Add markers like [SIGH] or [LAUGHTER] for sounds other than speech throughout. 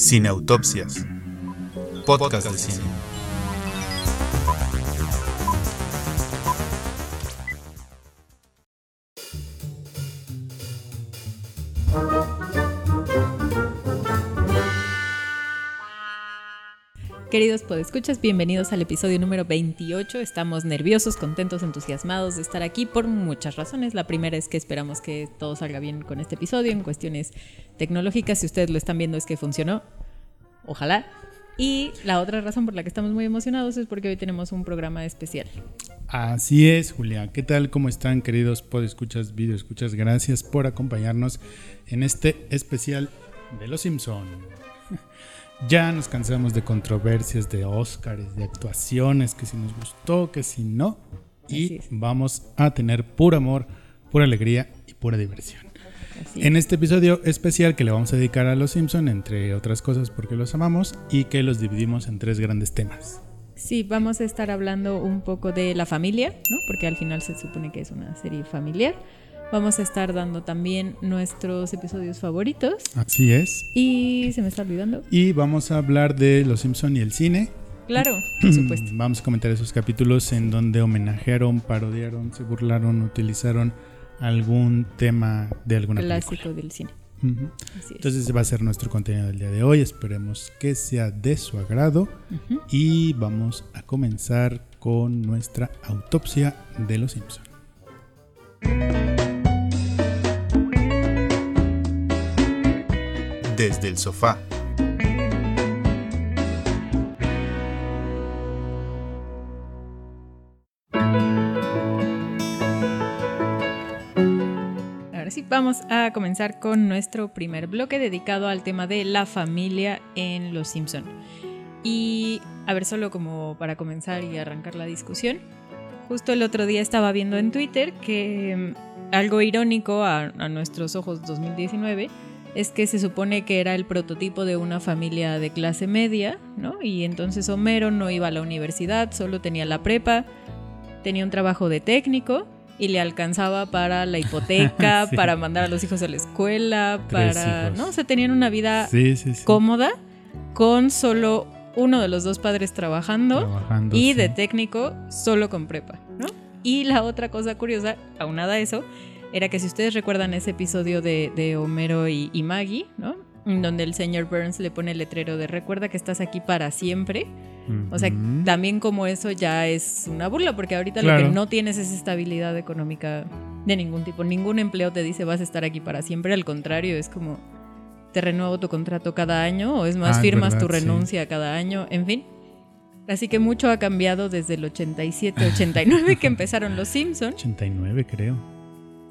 Cineautopsias. Podcast de cine. Queridos podescuchas, bienvenidos al episodio número 28. Estamos nerviosos, contentos, entusiasmados de estar aquí por muchas razones. La primera es que esperamos que todo salga bien con este episodio en cuestiones tecnológicas. Si ustedes lo están viendo es que funcionó. Ojalá. Y la otra razón por la que estamos muy emocionados es porque hoy tenemos un programa especial. Así es, Julia. ¿Qué tal? ¿Cómo están, queridos podescuchas, videoescuchas? Gracias por acompañarnos en este especial de Los Simpson. [LAUGHS] Ya nos cansamos de controversias, de Óscares, de actuaciones, que si nos gustó, que si no. Y vamos a tener puro amor, pura alegría y pura diversión. En este episodio especial que le vamos a dedicar a Los Simpson, entre otras cosas porque los amamos, y que los dividimos en tres grandes temas. Sí, vamos a estar hablando un poco de la familia, ¿no? Porque al final se supone que es una serie familiar. Vamos a estar dando también nuestros episodios favoritos. Así es. Y se me está olvidando. Y vamos a hablar de Los Simpson y el cine. Claro, [CLEARS THROAT] por supuesto. Vamos a comentar esos capítulos en donde homenajearon, parodiaron, se burlaron, utilizaron algún tema de alguna Clásico película. del cine. Ujú. Así es. Entonces ese va a ser nuestro contenido del día de hoy. Esperemos que sea de su agrado. Y vamos a comenzar con nuestra autopsia de Los Simpson. Desde el sofá. Vamos a comenzar con nuestro primer bloque dedicado al tema de la familia en Los Simpson. Y a ver, solo como para comenzar y arrancar la discusión, justo el otro día estaba viendo en Twitter que mm, algo irónico a, a nuestros ojos 2019 es que se supone que era el prototipo de una familia de clase media, ¿no? Y entonces Homero no iba a la universidad, solo tenía la prepa, tenía un trabajo de técnico y le alcanzaba para la hipoteca, [LAUGHS] Sí. para mandar a los hijos a la escuela, Tres para, hijos. ¿no? O sea, tenían una vida Sí, sí, sí. cómoda con solo uno de los dos padres trabajando Trabajando, y de técnico solo con prepa, ¿no? Y la otra cosa curiosa, aunada a eso, era que si ustedes recuerdan ese episodio de, de Homero y, y Maggie, ¿no? Donde el señor Burns le pone el letrero de recuerda que estás aquí para siempre. O sea, también como eso ya es una burla, porque ahorita lo que no tienes es estabilidad económica de ningún tipo. Ningún empleo te dice vas a estar aquí para siempre. Al contrario, es como te renuevo tu contrato cada año, o es más, Ah, firmas tu sí. renuncia cada año, en fin. Así que mucho ha cambiado desde el 87-89 que [LAUGHS] empezaron los Simpsons. 89 creo.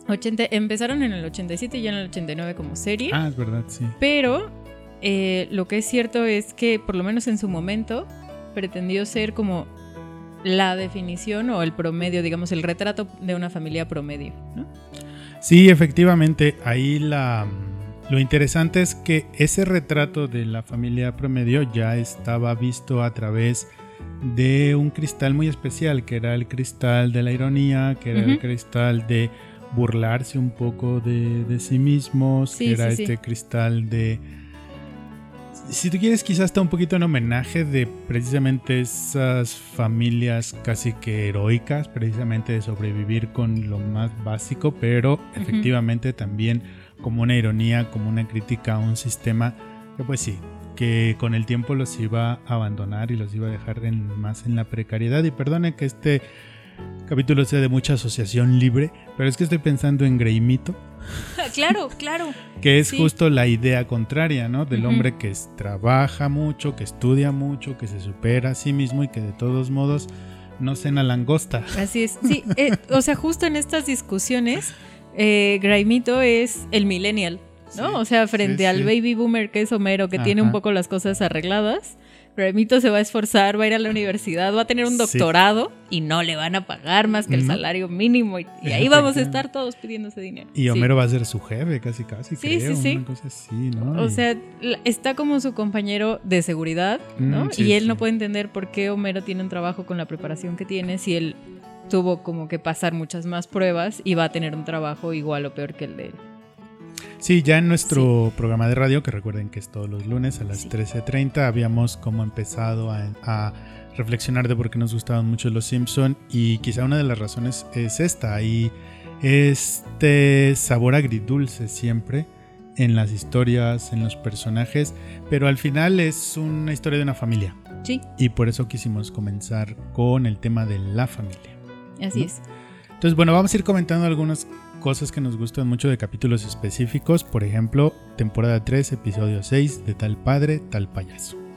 80, empezaron en el 87 y ya en el 89 como serie. Ah, es verdad, sí. Pero eh, lo que es cierto es que, por lo menos en su momento, pretendió ser como la definición o el promedio, digamos, el retrato de una familia promedio. ¿no? Sí, efectivamente, ahí la lo interesante es que ese retrato de la familia promedio ya estaba visto a través de un cristal muy especial, que era el cristal de la ironía, que era el cristal de burlarse un poco de, de sí mismos, Sí, que era sí, sí. este cristal de... Si tú quieres, quizás está un poquito en homenaje de precisamente esas familias casi que heroicas, precisamente de sobrevivir con lo más básico, pero efectivamente también como una ironía, como una crítica a un sistema que pues sí, que con el tiempo los iba a abandonar y los iba a dejar en- más en la precariedad. Y perdone que este capítulo sea de mucha asociación libre, pero es que estoy pensando en Greymito, [LAUGHS] claro, claro. que es Sí. justo la idea contraria, ¿no? Del hombre que trabaja mucho, que estudia mucho, que se supera a sí mismo y que de todos modos no cena langosta. [LAUGHS] Así es. Sí, eh, o sea, justo en estas discusiones, eh, Graimito es el millennial, ¿no? Sí, o sea, frente sí, al baby boomer que es Homero, que tiene un poco las cosas arregladas. Graimito se va a esforzar, va a ir a la universidad, va a tener un Sí. doctorado y no le van a pagar más que el salario mínimo. Y, y ahí vamos a estar todos pidiendo ese dinero. Y Sí. Homero va a ser su jefe, casi casi, Sí, creo, sí, sí. una cosa así, ¿no? O Y- sea, está como su compañero de seguridad, ¿no? Mm, sí, y él no puede entender por qué Homero tiene un trabajo con la preparación que tiene si él tuvo como que pasar muchas más pruebas y va a tener un trabajo igual o peor que el de él. Sí, ya en nuestro programa de radio, que recuerden que es todos los lunes a las Sí. 13.30, habíamos como empezado a, a reflexionar de por qué nos gustaban mucho los Simpson y quizá una de las razones es esta, hay este sabor agridulce siempre en las historias, en los personajes, pero al final es una historia de una familia Sí, y por eso quisimos comenzar con el tema de la familia. así ¿No? es. Entonces, bueno, vamos a ir comentando algunas cosas que nos gustan mucho de capítulos específicos. Por ejemplo, temporada 3, episodio 6, de tal padre, tal payaso. [LAUGHS]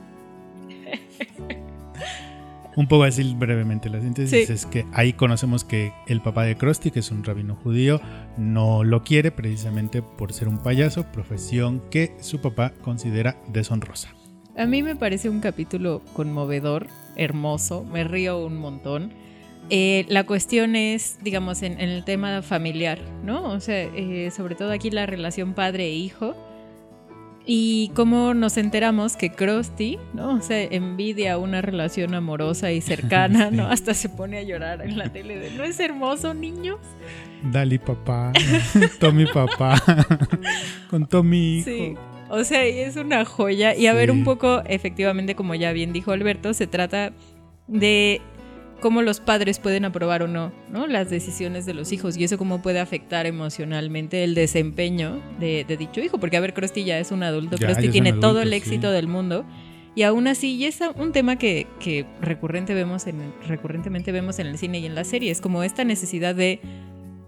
Un poco así brevemente la síntesis Sí. es que ahí conocemos que el papá de Krusty, que es un rabino judío, no lo quiere precisamente por ser un payaso, profesión que su papá considera deshonrosa. A mí me parece un capítulo conmovedor, hermoso, me río un montón. Eh, la cuestión es, digamos, en, en el tema familiar, ¿no? O sea, eh, sobre todo aquí la relación padre e hijo. Y cómo nos enteramos que Krusty, ¿no? O sea, envidia una relación amorosa y cercana, [LAUGHS] ¿no? Hasta se pone a llorar en la tele de, ¿no es hermoso, niños? Dali papá, [LAUGHS] Tommy papá, [LAUGHS] con Tommy hijo. Sí. O sea, es una joya. Y a ver, un poco, efectivamente, como ya bien dijo Alberto, se trata de cómo los padres pueden aprobar o no, ¿no? Las decisiones de los hijos y eso cómo puede afectar emocionalmente el desempeño de, de dicho hijo. Porque, a ver, Krusty ya es un adulto, Ya, Krusty tiene todo el sí. éxito del mundo. Y aún así, y es un tema que, que recurrente vemos en, recurrentemente vemos en el cine y en las series, como esta necesidad de,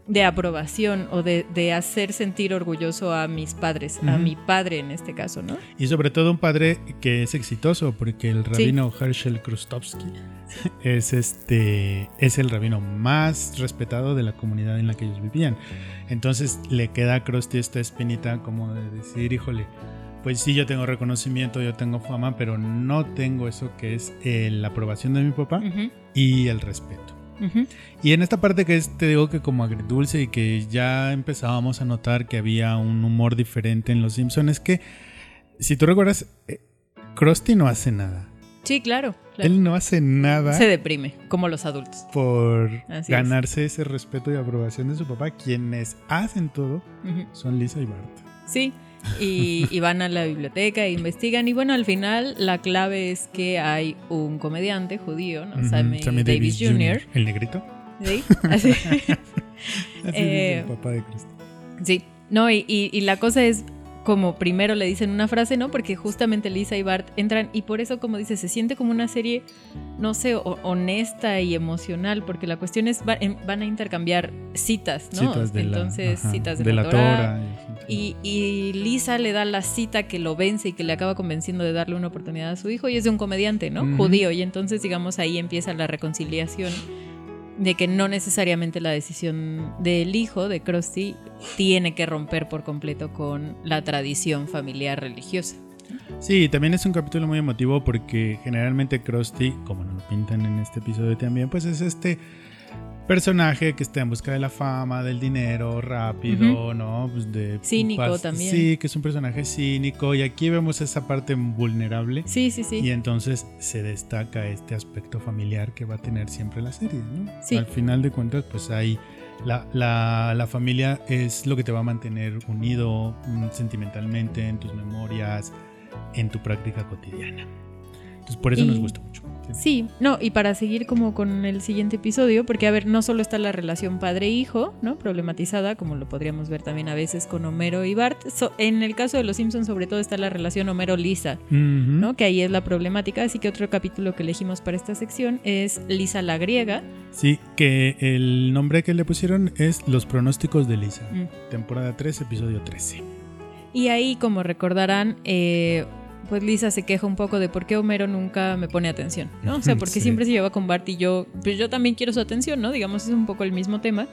de aprobación o de, de hacer sentir orgulloso a mis padres, a mi padre en este caso, ¿no? Y sobre todo un padre que es exitoso, porque el rabino Herschel Krustovsky [LAUGHS] es este es el rabino más respetado de la comunidad en la que ellos vivían. Entonces le queda a Krusty esta espinita como de decir, híjole, pues sí, yo tengo reconocimiento, yo tengo fama, pero no tengo eso que es eh, la aprobación de mi papá y el respeto. Y en esta parte que es, te digo que como agridulce y que ya empezábamos a notar que había un humor diferente en Los Simpsons, es que, si tú recuerdas, eh, Krusty no hace nada. Sí, claro. claro. Él no hace nada Se deprime, como los adultos. por Así ganarse ese respeto y aprobación de su papá. Quienes hacen todo son Lisa y Bart. Sí. Y, y van a la biblioteca e investigan. Y bueno, al final la clave es que hay un comediante judío, ¿no? Ujú, Sammy, Davis, Jr. El negrito. ¿sí? [LAUGHS] Así. Así Eh, es el papá de Krusty. Sí, no, y, y- y la cosa es como primero le dicen una frase, ¿no? Porque justamente Lisa y Bart entran y por eso, como dice, se siente como una serie, no sé, honesta y emocional, porque la cuestión es, van a intercambiar citas, ¿no? Citas de la- Entonces, ajá, citas de, de la, la Torah. Y, y Lisa le da la cita que lo vence y que le acaba convenciendo de darle una oportunidad a su hijo y es de un comediante, ¿no? Judío. Y entonces, digamos, ahí empieza la reconciliación de que no necesariamente la decisión del hijo de Krusty tiene que romper por completo con la tradición familiar religiosa. Sí, también es un capítulo muy emotivo porque generalmente Krusty, como nos lo pintan en este episodio también, pues es este personaje que está en busca de la fama, del dinero rápido, ¿no? Pues de Cínico también. Sí, que es un personaje cínico y aquí vemos esa parte vulnerable Sí, sí, sí. y entonces se destaca este aspecto familiar que va a tener siempre la serie, ¿no? Sí. Al final de cuentas, pues hay la, la- la familia es lo que te va a mantener unido mm, sentimentalmente en tus memorias, en tu práctica cotidiana. Entonces, por eso Y- nos gusta mucho. Sí, no, y para seguir como con el siguiente episodio, porque a ver, no solo está la relación padre-hijo, ¿no? Problematizada, como lo podríamos ver también a veces con Homero y Bart. So- en el caso de los Simpsons, sobre todo está la relación Homero-Lisa, ¿no? Que ahí es la problemática. Así que otro capítulo que elegimos para esta sección es Lisa la griega. Sí, que el nombre que le pusieron es Los pronósticos de Lisa. Mm. Temporada 3, episodio 13. Y ahí, como recordarán, eh, pues Lisa se queja un poco de por qué Homero nunca me pone atención, ¿no? O sea, porque Sí. siempre se lleva con Bart y yo, pues yo también quiero su atención, ¿no? Digamos, es un poco el mismo tema.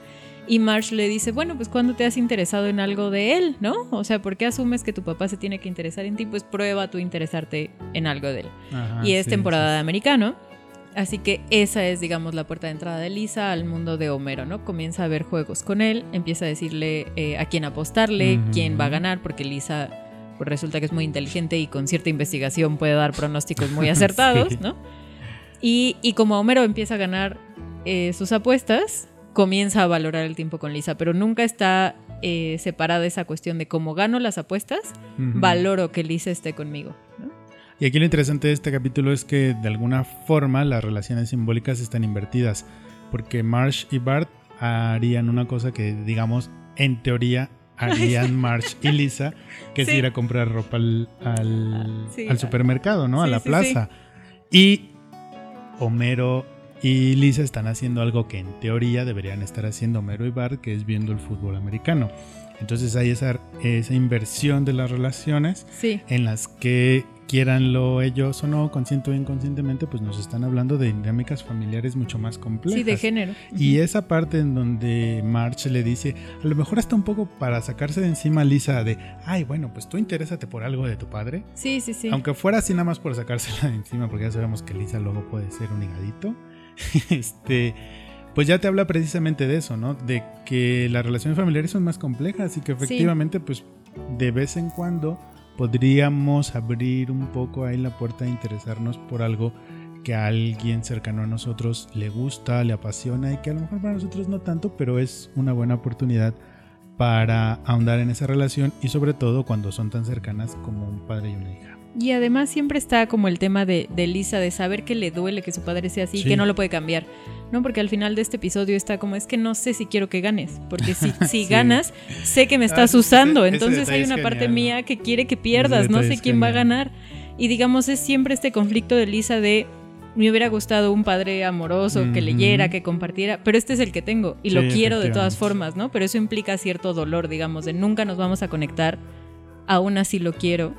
Y Marge le dice, bueno, pues ¿cuándo te has interesado en algo de él, no? O sea, ¿por qué asumes que tu papá se tiene que interesar en ti? Pues prueba tú interesarte en algo de él. Ajá, y es sí, temporada sí, de americano. Así que esa es, digamos, la puerta de entrada de Lisa al mundo de Homero, ¿no? Comienza a ver juegos con él, empieza a decirle eh, a quién apostarle, quién va a ganar, porque Lisa pues, resulta que es muy inteligente y con cierta investigación puede dar pronósticos muy [LAUGHS] acertados, Sí. ¿no? Y, y como Homero empieza a ganar eh, sus apuestas, comienza a valorar el tiempo con Lisa, pero nunca está eh, separada esa cuestión de cómo gano las apuestas, valoro que Lisa esté conmigo. ¿no? Y aquí lo interesante de este capítulo es que de alguna forma las relaciones simbólicas están invertidas, porque Marsh y Bart harían una cosa que, digamos, en teoría harían Marsh y Lisa, que es Sí. ir a comprar ropa al, al- Sí, al a- supermercado, ¿no? a la plaza. Y Homero y Lisa están haciendo algo que en teoría deberían estar haciendo Homero y Bart, que es viendo el fútbol americano. Entonces hay esa, esa inversión de las relaciones en las que quieranlo ellos o no, consciente o inconscientemente, pues nos están hablando de dinámicas familiares mucho más complejas. sí, de género. Y esa parte en donde March le dice, a lo mejor hasta un poco para sacarse de encima a Lisa de, ay, bueno, pues tú interésate por algo de tu padre. Sí, sí, sí. Aunque fuera así nada más por sacársela de encima, porque ya sabemos que Lisa luego puede ser un higadito. [LAUGHS] este, pues ya te habla precisamente de eso, ¿no? De que las relaciones familiares son más complejas y que efectivamente, pues de vez en cuando podríamos abrir un poco ahí la puerta de interesarnos por algo que a alguien cercano a nosotros le gusta, le apasiona y que a lo mejor para nosotros no tanto, pero es una buena oportunidad para ahondar en esa relación y sobre todo cuando son tan cercanas como un padre y una hija. Y además siempre está como el tema de, de Lisa, de saber que le duele que su padre sea así y que no lo puede cambiar. ¿No? Porque al final de este episodio está como, es que no sé si quiero que ganes. Porque si, [LAUGHS] si Sí. ganas, sé que me Ah, estás usando. ese Entonces hay una parte mía que quiere que pierdas. No sé quién va a ganar. Y digamos, es siempre este conflicto de Lisa de. Me hubiera gustado un padre amoroso que leyera, que compartiera, pero este es el que tengo y Sí, lo quiero de todas formas, ¿no? Pero eso implica cierto dolor, digamos, de nunca nos vamos a conectar, aún así lo quiero.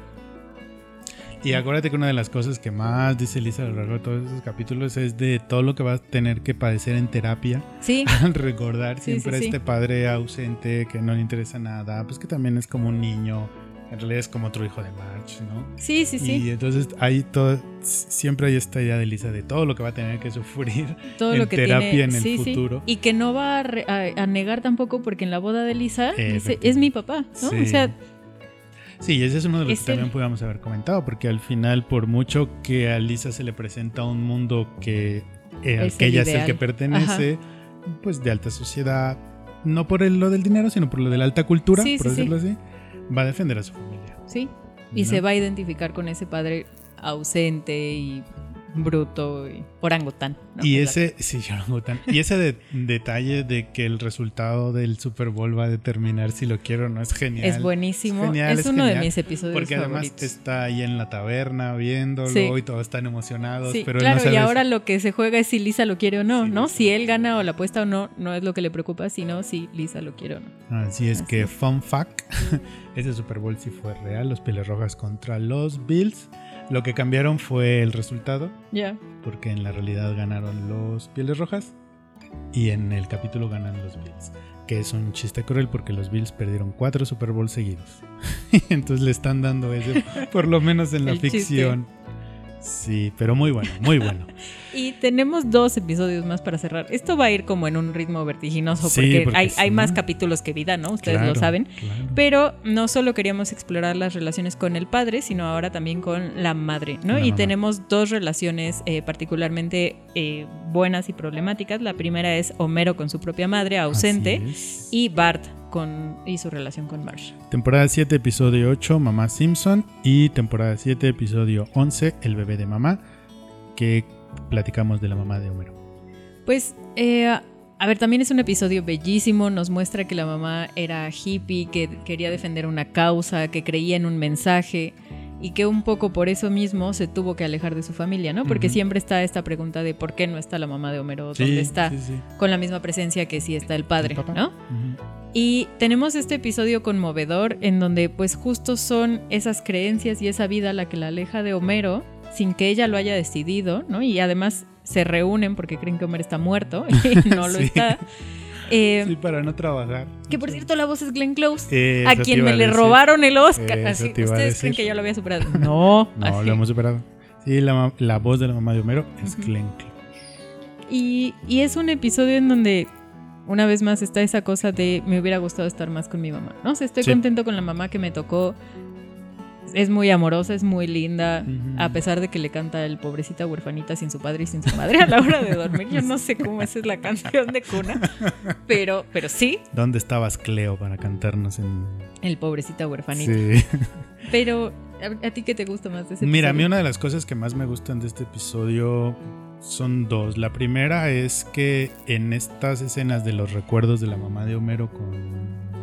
Y acuérdate que una de las cosas que más dice Lisa a lo largo de todos esos capítulos es de todo lo que vas a tener que padecer en terapia Sí, [LAUGHS] al recordar Sí, siempre sí, a sí. este padre ausente que no le interesa nada, pues que también es como un niño, en realidad es como otro hijo de March, ¿no? sí, sí, sí. Y entonces hay todo, siempre hay esta idea de Lisa de todo lo que va a tener que sufrir. [LAUGHS] todo en lo que terapia tiene en el sí, sí. futuro. y que no va a, a- a negar tampoco porque en la boda de Lisa dice Efectivamente. es mi papá no Sí. o sea Sí, ese es uno de los Es que también el- podíamos haber comentado, porque al final, por mucho que a Lisa se le presenta un mundo que, eh, al que el ella es el que pertenece, pues de alta sociedad, no por el- lo del dinero, sino por lo de la alta cultura, Sí, por sí, sí. decirlo así, va a defender a su familia. sí y ¿no? se va a identificar con ese padre ausente y bruto y orangután ¿no? Y ese, sí, [LAUGHS] orangután. Y ese de- detalle de que el resultado del Super Bowl va a determinar si lo quiero o no es genial. es buenísimo Es genial, es, es uno de mis episodios Porque además está ahí en la taberna viéndolo Sí. y todos están emocionados. Sí, pero claro, no y ahora lo que se juega es si Lisa lo quiere o no, Sí, ¿no? Si él gana o la apuesta o no, no es lo que le preocupa, sino si Lisa lo quiere o no. Así es Así que, fun fact, [LAUGHS] ese Super Bowl sí fue real, los Pieles Rojas contra los Bills. Lo que cambiaron fue el resultado, Ya. porque en la realidad ganaron los Pieles Rojas y en el capítulo ganan los Bills. Que es un chiste cruel porque los Bills perdieron cuatro Super Bowls seguidos. [LAUGHS] Entonces le están dando ese, por lo menos en la chiste. Sí, pero muy bueno, muy bueno. [LAUGHS] Y tenemos dos episodios más para cerrar. Esto va a ir como en un ritmo vertiginoso Sí, porque, porque hay, sí. hay más capítulos que vida, ¿no? Ustedes lo saben. claro. Pero no solo queríamos explorar las relaciones con el padre, sino ahora también con la madre, ¿no? La y mamá. tenemos dos relaciones eh, particularmente eh, buenas y problemáticas. La primera es Homero con su propia madre, ausente, y Bart con, y su relación con Marsh. Temporada 7, episodio 8, Mamá Simpson. Y temporada 7, episodio 11, El bebé de mamá. Que platicamos de la mamá de Homero. Pues, eh, a ver, también es un episodio bellísimo, nos muestra que la mamá era hippie, que quería defender una causa, que creía en un mensaje y que un poco por eso mismo se tuvo que alejar de su familia, ¿no? Porque siempre está esta pregunta de por qué no está la mamá de Homero, dónde está, Sí, sí. con la misma presencia que sí está el padre, El. ¿no? Ujú. Y tenemos este episodio conmovedor en donde pues justo son esas creencias y esa vida la que la aleja de Homero sin que ella lo haya decidido, ¿no? Y además se reúnen porque creen que Homero está muerto [LAUGHS] y no lo Sí. está. Eh, Sí, para no trabajar. Que por cierto la voz es Glenn Close. Eso a quien me a le robaron el Oscar. Eso Así, ¿Ustedes creen que yo lo había superado? [LAUGHS] No. No, así. lo hemos superado. Sí, la, la voz de la mamá de Homero es Ujú. Glenn Close. Y, y es un episodio en donde una vez más está esa cosa de me hubiera gustado estar más con mi mamá. No sé, estoy Sí. contento con la mamá que me tocó. es muy amorosa, es muy linda, a pesar de que le canta el pobrecita huerfanita sin su padre y sin su madre a la hora de dormir. Yo no sé cómo esa es la canción de cuna, pero, pero sí, ¿Dónde estabas, Cleo, para cantarnos en. el pobrecita huerfanita. Sí. Pero, ¿a, a ti qué te gusta más de ese Mira, a mí una de las cosas que más me gustan de este episodio son dos. La primera es que en estas escenas de los recuerdos de la mamá de Homero con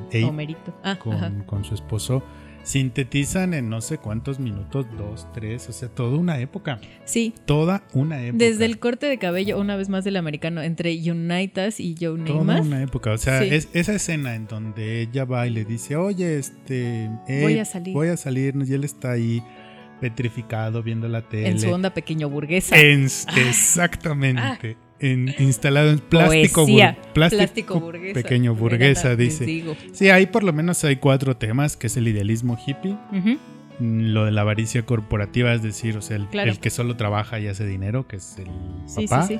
Abe, Homerito. Ah, con, su esposo, sintetizan en no sé cuántos minutos, dos, tres, o sea, toda una época. Sí, Toda una época. desde el corte de cabello, una vez más del americano, entre Unitas y Joe Toda Namath. una época. O sea, Sí. es, esa escena en donde ella va y le dice, oye, este. Abe, Voy a salir. Voy a salir. Y él está ahí petrificado viendo la tele. En su onda pequeño burguesa. En- [LAUGHS] exactamente. En- instalado en plástico, Poesía. bur- plástico, Plástico burguesa. pequeño burguesa, dice. Sí, ahí por lo menos hay cuatro temas, que es el idealismo hippie, mm, lo de la avaricia corporativa, es decir, o sea, el, Claro. el que solo trabaja y hace dinero, que es el Sí, papá. sí, sí.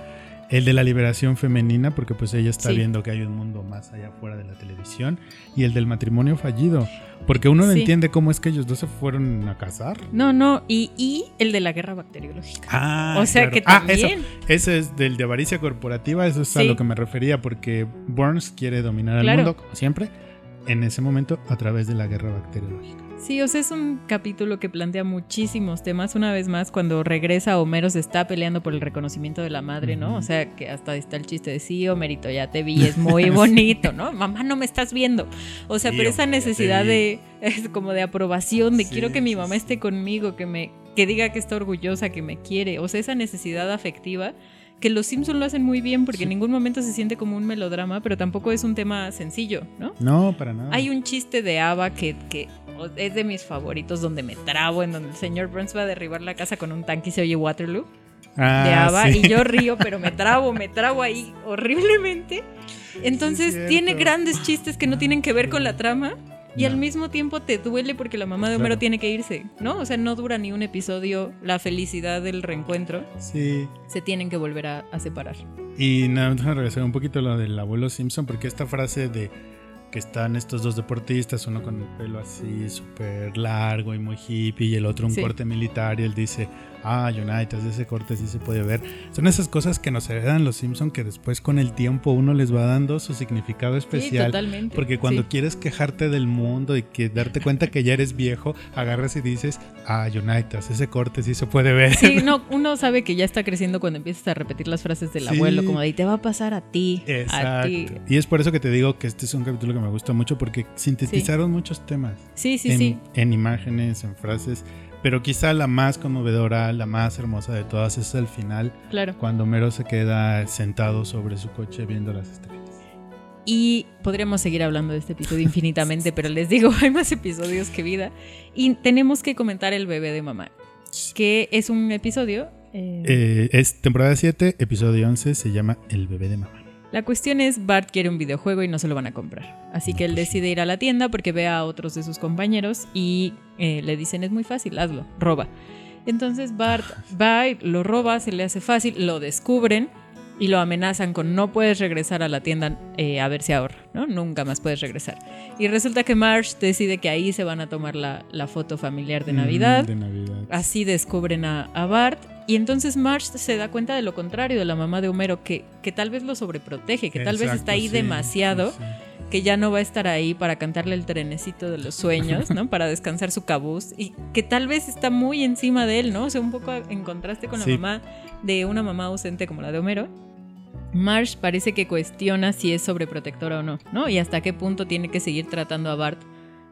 El de la liberación femenina, porque pues ella está Sí. viendo que hay un mundo más allá afuera de la televisión. Y el del matrimonio fallido, porque uno no Sí. entiende cómo es que ellos dos se fueron a casar. No, no, y, y el de la guerra bacteriológica. Ah, o sea claro. que Ah, eso. también. Ese es del de avaricia corporativa, eso es a lo que me refería, porque Burns quiere dominar al Claro. mundo, como siempre, en ese momento a través de la guerra bacteriológica. Sí, o sea, es un capítulo que plantea muchísimos temas. Una vez más, cuando regresa Homero se está peleando por el reconocimiento de la madre, ¿no? O sea, que hasta está el chiste de sí, Homerito, ya te vi, es muy [LAUGHS] bonito, ¿no? Mamá, no me estás viendo. O sea, Sí, pero esa necesidad de, es como de aprobación, de Sí, quiero que mi mamá esté conmigo, que me, que diga que está orgullosa, que me quiere. O sea, esa necesidad afectiva que los Simpson lo hacen muy bien porque Sí. en ningún momento se siente como un melodrama, pero tampoco es un tema sencillo, ¿no? No, para nada. Hay un chiste de Ava que, que es de mis favoritos, donde me trabo, en donde el señor Burns va a derribar la casa con un tanque y se oye Waterloo Ah, de Ava. sí. Y yo río, pero me trabo, me trabo ahí horriblemente. Entonces tiene grandes chistes que no tienen que ver con la trama. Y No. al mismo tiempo te duele porque la mamá de Homero Claro. tiene que irse, ¿no? O sea, no dura ni un episodio la felicidad del reencuentro. Sí. Se tienen que volver a, a separar. Y nada, déjame regresar un poquito a lo del abuelo Simpson, porque esta frase de que están estos dos deportistas, uno con el pelo así súper largo y muy hippie, y el otro un Sí. corte militar, y él dice, ah, United, ese corte sí se puede ver. Son esas cosas que nos heredan los Simpson que después con el tiempo uno les va dando su significado Sí, especial. totalmente. Porque cuando Sí. quieres quejarte del mundo y que darte cuenta que ya eres viejo, agarras y dices, ah, United, ese corte sí se puede ver. Sí, [LAUGHS] no, uno sabe que ya está creciendo cuando empiezas a repetir las frases del Sí. abuelo, como de "Y te va a pasar a ti, a Exacto. ti. Y es por eso que te digo que este es un capítulo que me gusta mucho porque sintetizaron muchos temas Sí, sí, en, sí. en imágenes, en frases, pero quizá la más conmovedora, la más hermosa de todas es al final, Claro. cuando Mero se queda sentado sobre su coche viendo las estrellas. Y podríamos seguir hablando de este episodio infinitamente, pero les digo, [LAUGHS] hay más episodios que vida. Y tenemos que comentar el bebé de mamá, que es un episodio. eh, Eh, es temporada 7, episodio 11, se llama El bebé de mamá. La cuestión es, Bart quiere un videojuego y no se lo van a comprar. Así que él decide ir a la tienda porque ve a otros de sus compañeros y eh, le dicen, es muy fácil, hazlo, roba. Entonces Bart [LAUGHS] va y lo roba, se le hace fácil, lo descubren y lo amenazan con no puedes regresar a la tienda eh, a ver si ahorra, ¿no? Nunca más puedes regresar. Y resulta que Marsh decide que ahí se van a tomar la, la foto familiar de Mm, Navidad. de Navidad. Así descubren a, a Bart. Y entonces Marge se da cuenta de lo contrario de la mamá de Homero, que, que tal vez lo sobreprotege, que tal vez está ahí sí, demasiado, sí, que ya no va a estar ahí para cantarle el trenecito de los sueños, ¿no? Para descansar su cabuz. Y que tal vez está muy encima de él, ¿no? O sea, un poco en contraste con la Sí. mamá de una mamá ausente como la de Homero. Marge parece que cuestiona si es sobreprotectora o no, ¿no? Y hasta qué punto tiene que seguir tratando a Bart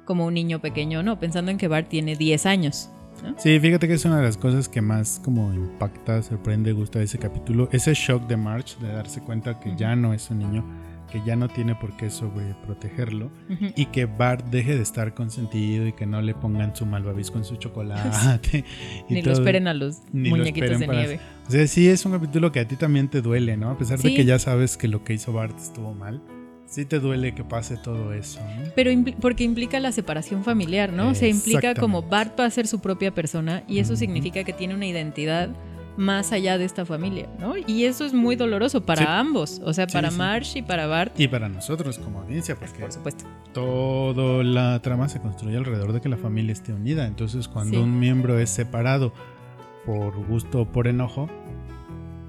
como un niño pequeño, ¿no? Pensando en que Bart tiene 10 años. Sí, fíjate que es una de las cosas que más como impacta, sorprende, gusta de ese capítulo. Ese shock de March de darse cuenta que ya no es un niño, que ya no tiene por qué sobreprotegerlo Ujú. y que Bart deje de estar consentido y que no le pongan su malvavisco con su chocolate. [LAUGHS] y Ni lo todo. esperen a los lo muñequitos de nieve. O sea, sí es un capítulo que a ti también te duele, ¿no? A pesar de que ya sabes que lo que hizo Bart estuvo mal, sí te duele que pase todo eso. ¿no? Pero porque implica la separación familiar, ¿no? O sea, implica como Bart va a ser su propia persona y eso significa que tiene una identidad más allá de esta familia, ¿no? Y eso es muy doloroso para Sí. ambos, o sea, Sí, para sí. Marsh y para Bart, Y para nosotros como audiencia, porque por supuesto. toda la trama se construye alrededor de que la familia esté unida. Entonces, cuando un miembro es separado por gusto o por enojo,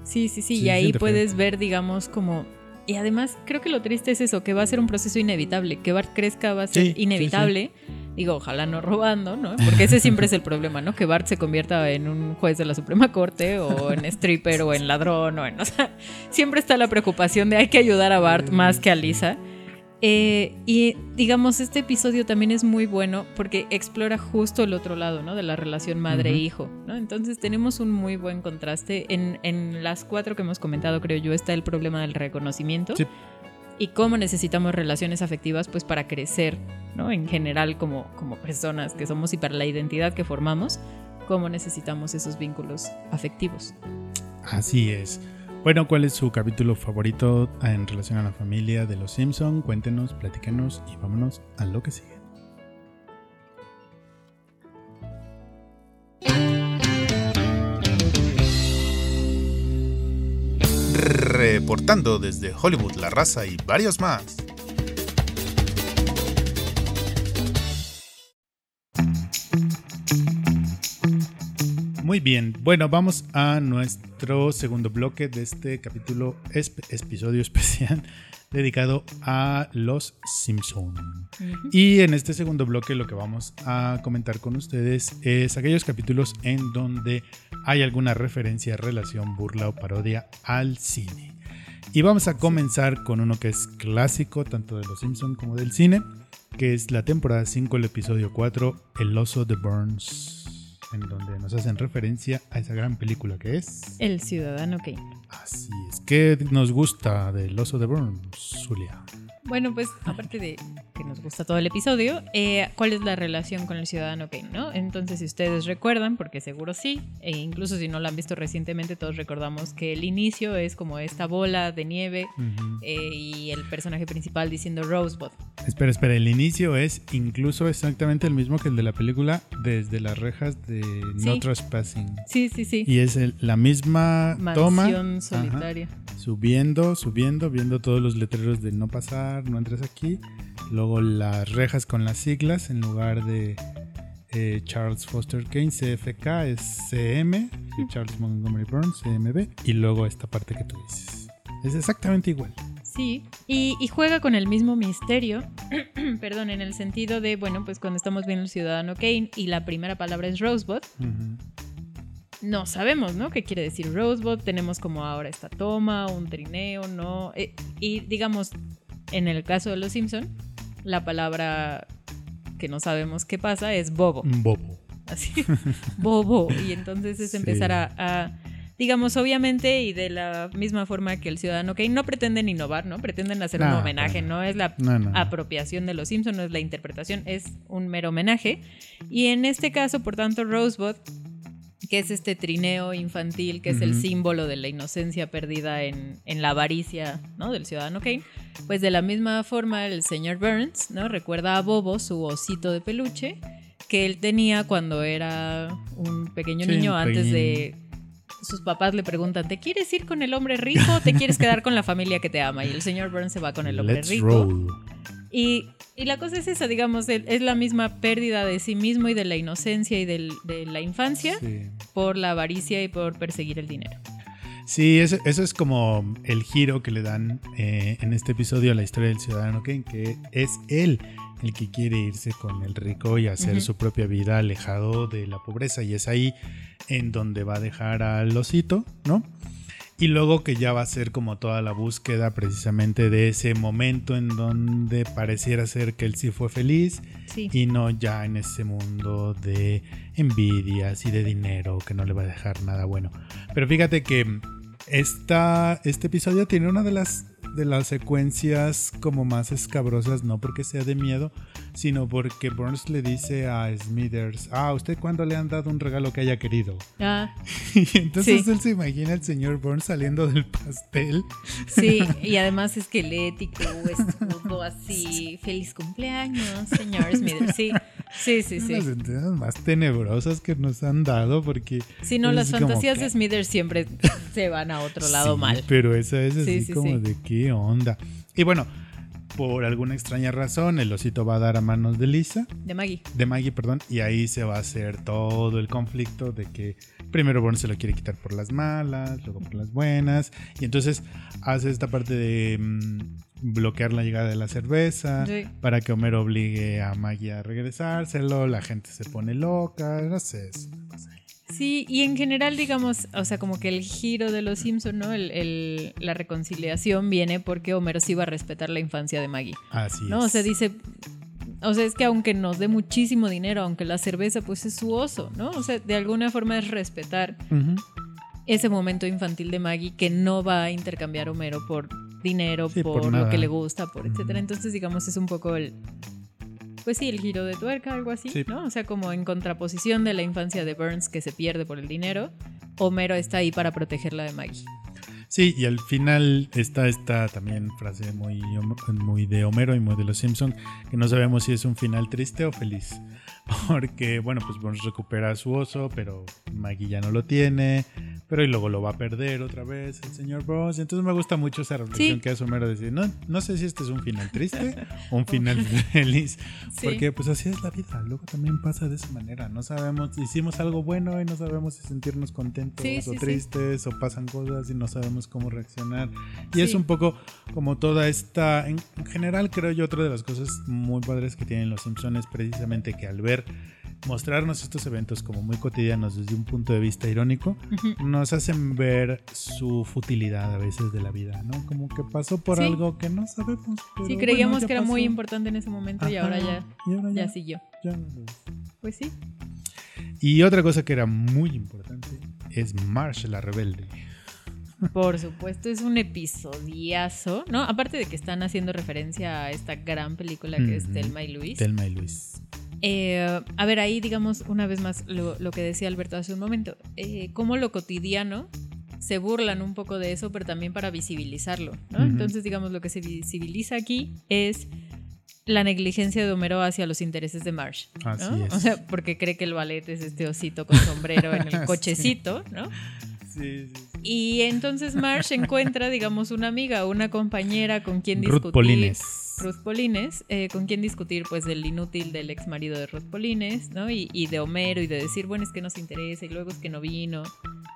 Sí, sí, sí, y ahí puedes ver, digamos, como... Y además creo que lo triste es eso, que va a ser un proceso inevitable, que Bart crezca va a ser Sí, sí, inevitable. Digo, ojalá no robando, ¿no? Porque ese siempre es el problema, ¿no? Que Bart se convierta en un juez de la Suprema Corte o en stripper o en ladrón o en... O sea, siempre está la preocupación de hay que ayudar a Bart más que a Lisa. Eh, y digamos, este episodio también es muy bueno porque explora justo el otro lado, ¿no? De la relación madre-hijo, ¿no? Entonces tenemos un muy buen contraste. En, en las cuatro que hemos comentado, creo yo, está el problema del reconocimiento. Sí. Y cómo necesitamos relaciones afectivas, pues para crecer, ¿no? En general, como, como personas que somos y para la identidad que formamos, cómo necesitamos esos vínculos afectivos. así es. Bueno, ¿cuál es su capítulo favorito en relación a la familia de los Simpson? Cuéntenos, platíquenos y vámonos a lo que sigue. Reportando desde Hollywood, La Raza y varios más. Muy bien, bueno, vamos a nuestro segundo bloque de este capítulo, esp- episodio [LAUGHS] especial dedicado a los Simpson. Y en este segundo bloque lo que vamos a comentar con ustedes es aquellos capítulos en donde hay alguna referencia, relación, burla o parodia al cine. Y vamos a comenzar con uno que es clásico tanto de los Simpson como del cine, que es la temporada 5, el episodio 4, El oso de Burns, en donde nos hacen referencia a esa gran película que es... El ciudadano Kane. Así es, ¿qué nos gusta del oso de Burns, Zulia? Bueno, pues aparte de que nos gusta todo el episodio, eh, ¿cuál es la relación con el ciudadano Kane? ¿no? Entonces, si ustedes recuerdan, porque seguro sí, e incluso si no lo han visto recientemente, todos recordamos que el inicio es como esta bola de nieve eh, y el personaje principal diciendo Rosebud. Espera, espera, el inicio es incluso exactamente el mismo que el de la película desde las rejas de No. Trespassing. Sí, sí, sí. Y es el- la misma toma Mansión ajá, solitaria. subiendo, subiendo, viendo todos los letreros de no pasar, no entres aquí. Luego las rejas con las siglas en lugar de eh, Charles Foster Kane, CFK es CM, y Charles Montgomery Burns, CMB. Y luego esta parte que tú dices. Es exactamente igual. Sí, y, y juega con el mismo misterio, [CLEARS THROAT] perdón, en el sentido de, bueno, pues cuando estamos viendo el ciudadano Kane y la primera palabra es Rosebud, no sabemos, ¿no? ¿Qué quiere decir Rosebud? Tenemos como ahora esta toma, un trineo, ¿no? Eh, y digamos, en el caso de los Simpson, la palabra que no sabemos qué pasa es bobo. Bobo. Así, [LAUGHS] bobo. Y entonces es Sí. empezar a, a, digamos, obviamente, y de la misma forma que el ciudadano Kane no pretenden innovar, ¿no? Pretenden hacer un homenaje, no es la No, apropiación de los Simpson, no es la interpretación, es un mero homenaje. Y en este caso, por tanto, Rosebud, que es este trineo infantil, que es el símbolo de la inocencia perdida en, en la avaricia ¿no? del ciudadano Kane, pues de la misma forma el señor Burns ¿no? recuerda a Bobo, su osito de peluche, que él tenía cuando era un pequeño Sí, niño antes de... Sus papás le preguntan, ¿te quieres ir con el hombre rico o te quieres quedar con la familia que te ama? Y el señor Burns se va con el hombre Let's rico. roll. Y, y la cosa es esa, digamos, es la misma pérdida de sí mismo y de la inocencia y del- de la infancia Sí. por la avaricia y por perseguir el dinero. Sí, eso, eso es como el giro que le dan eh, en este episodio a la historia del ciudadano Kane, que es él el que quiere irse con el rico y hacer su propia vida alejado de la pobreza. Y es ahí en donde va a dejar al osito, ¿no? Y luego que ya va a ser como toda la búsqueda precisamente de ese momento en donde pareciera ser que él sí fue feliz Sí. y no ya en ese mundo de envidias y de dinero que no le va a dejar nada bueno. Pero fíjate que esta, este episodio tiene una de las, de las secuencias como más escabrosas, no porque sea de miedo, sino porque Burns le dice a Smithers, ah, ¿usted cuándo le han dado un regalo que haya querido? Ah, [LAUGHS] Y entonces Sí. él se imagina al señor Burns saliendo del pastel. sí, [LAUGHS] y además esquelético, escudo así. Feliz cumpleaños, señor Smith. Sí, Sí, sí, sí. Las escenas más tenebrosas que nos han dado porque... Si no, las como fantasías que- de Smithers siempre se van a otro lado Sí, mal. Pero esa es así Sí, sí, como sí. de qué onda. Y bueno, por alguna extraña razón, el osito va a dar a manos de Lisa, De Maggie. de Maggie, perdón, y ahí se va a hacer todo el conflicto de que primero Bond se lo quiere quitar por las malas, luego por las buenas, y entonces hace esta parte de mm, bloquear la llegada de la cerveza Sí. para que Homero obligue a Maggie a regresárselo, la gente se pone loca, no sé, es una cosa ahí. Sí, y en general, digamos, o sea, como que el giro de los Simpson, ¿no? El, el- la reconciliación viene porque Homero sí va a respetar la infancia de Maggie. Así ¿No? O es. sea, dice. O sea, es que aunque nos dé muchísimo dinero, aunque la cerveza pues es su oso, ¿no? O sea, de alguna forma es respetar ese momento infantil de Maggie que no va a intercambiar Homero por dinero, Sí, por, por lo que le gusta, por etcétera. Entonces, digamos, es un poco el. Pues sí, el giro de tuerca, algo así, Sí. ¿no? O sea, como en contraposición de la infancia de Burns que se pierde por el dinero, Homero está ahí para protegerla de Maggie. Sí, y al final está esta también frase muy, muy de Homero y muy de los Simpson, que no sabemos si es un final triste o feliz. [LAUGHS] Porque, bueno, pues Burns recupera a su oso, pero Maggie ya no lo tiene, pero y luego lo va a perder otra vez el señor Burns. Entonces me gusta mucho esa reflexión Sí. que hace Homero, decir, no, no sé si este es un final triste o un final [LAUGHS] feliz. Sí. Porque pues así es la vida, luego también pasa de esa manera, no sabemos, hicimos algo bueno y no sabemos si sentirnos contentos Sí, o tristes o pasan cosas y no sabemos cómo reaccionar. Y es un poco como toda esta, en, en general creo yo otra de las cosas muy padres que tienen los Simpsons es precisamente que al ver mostrarnos estos eventos como muy cotidianos desde un punto de vista irónico, nos hacen ver su futilidad a veces de la vida, ¿no? Como que pasó por Sí. algo que no sabemos. Sí, creíamos que era muy importante en ese momento y ahora ya, y ahora ya ya, siguió. ya no. Pues sí. Y otra cosa que era muy importante es Marsh la rebelde. Por supuesto, es un episodiazo, ¿no? Aparte de que están haciendo referencia a esta gran película que es Ujú. Telma y Luis. Telma y Luis. Eh, a ver, ahí digamos una vez más lo, lo que decía Alberto hace un momento, eh, cómo lo cotidiano se burlan un poco de eso, pero también para visibilizarlo, ¿no? Entonces, digamos, lo que se visibiliza aquí es la negligencia de Homero hacia los intereses de Marsh, ¿no? Así es. O sea, porque cree que el ballet es este osito con sombrero en el [LAUGHS] cochecito, ¿no? Sí, sí. Y entonces Marsh encuentra, digamos, una amiga, una compañera con quien discutir. Ruth Polines. Ruth Polines, eh, con quien discutir pues del inútil del ex marido de Ruth Polines, ¿no? Y, y de Homero y de decir, bueno, es que nos interesa y luego es que no vino,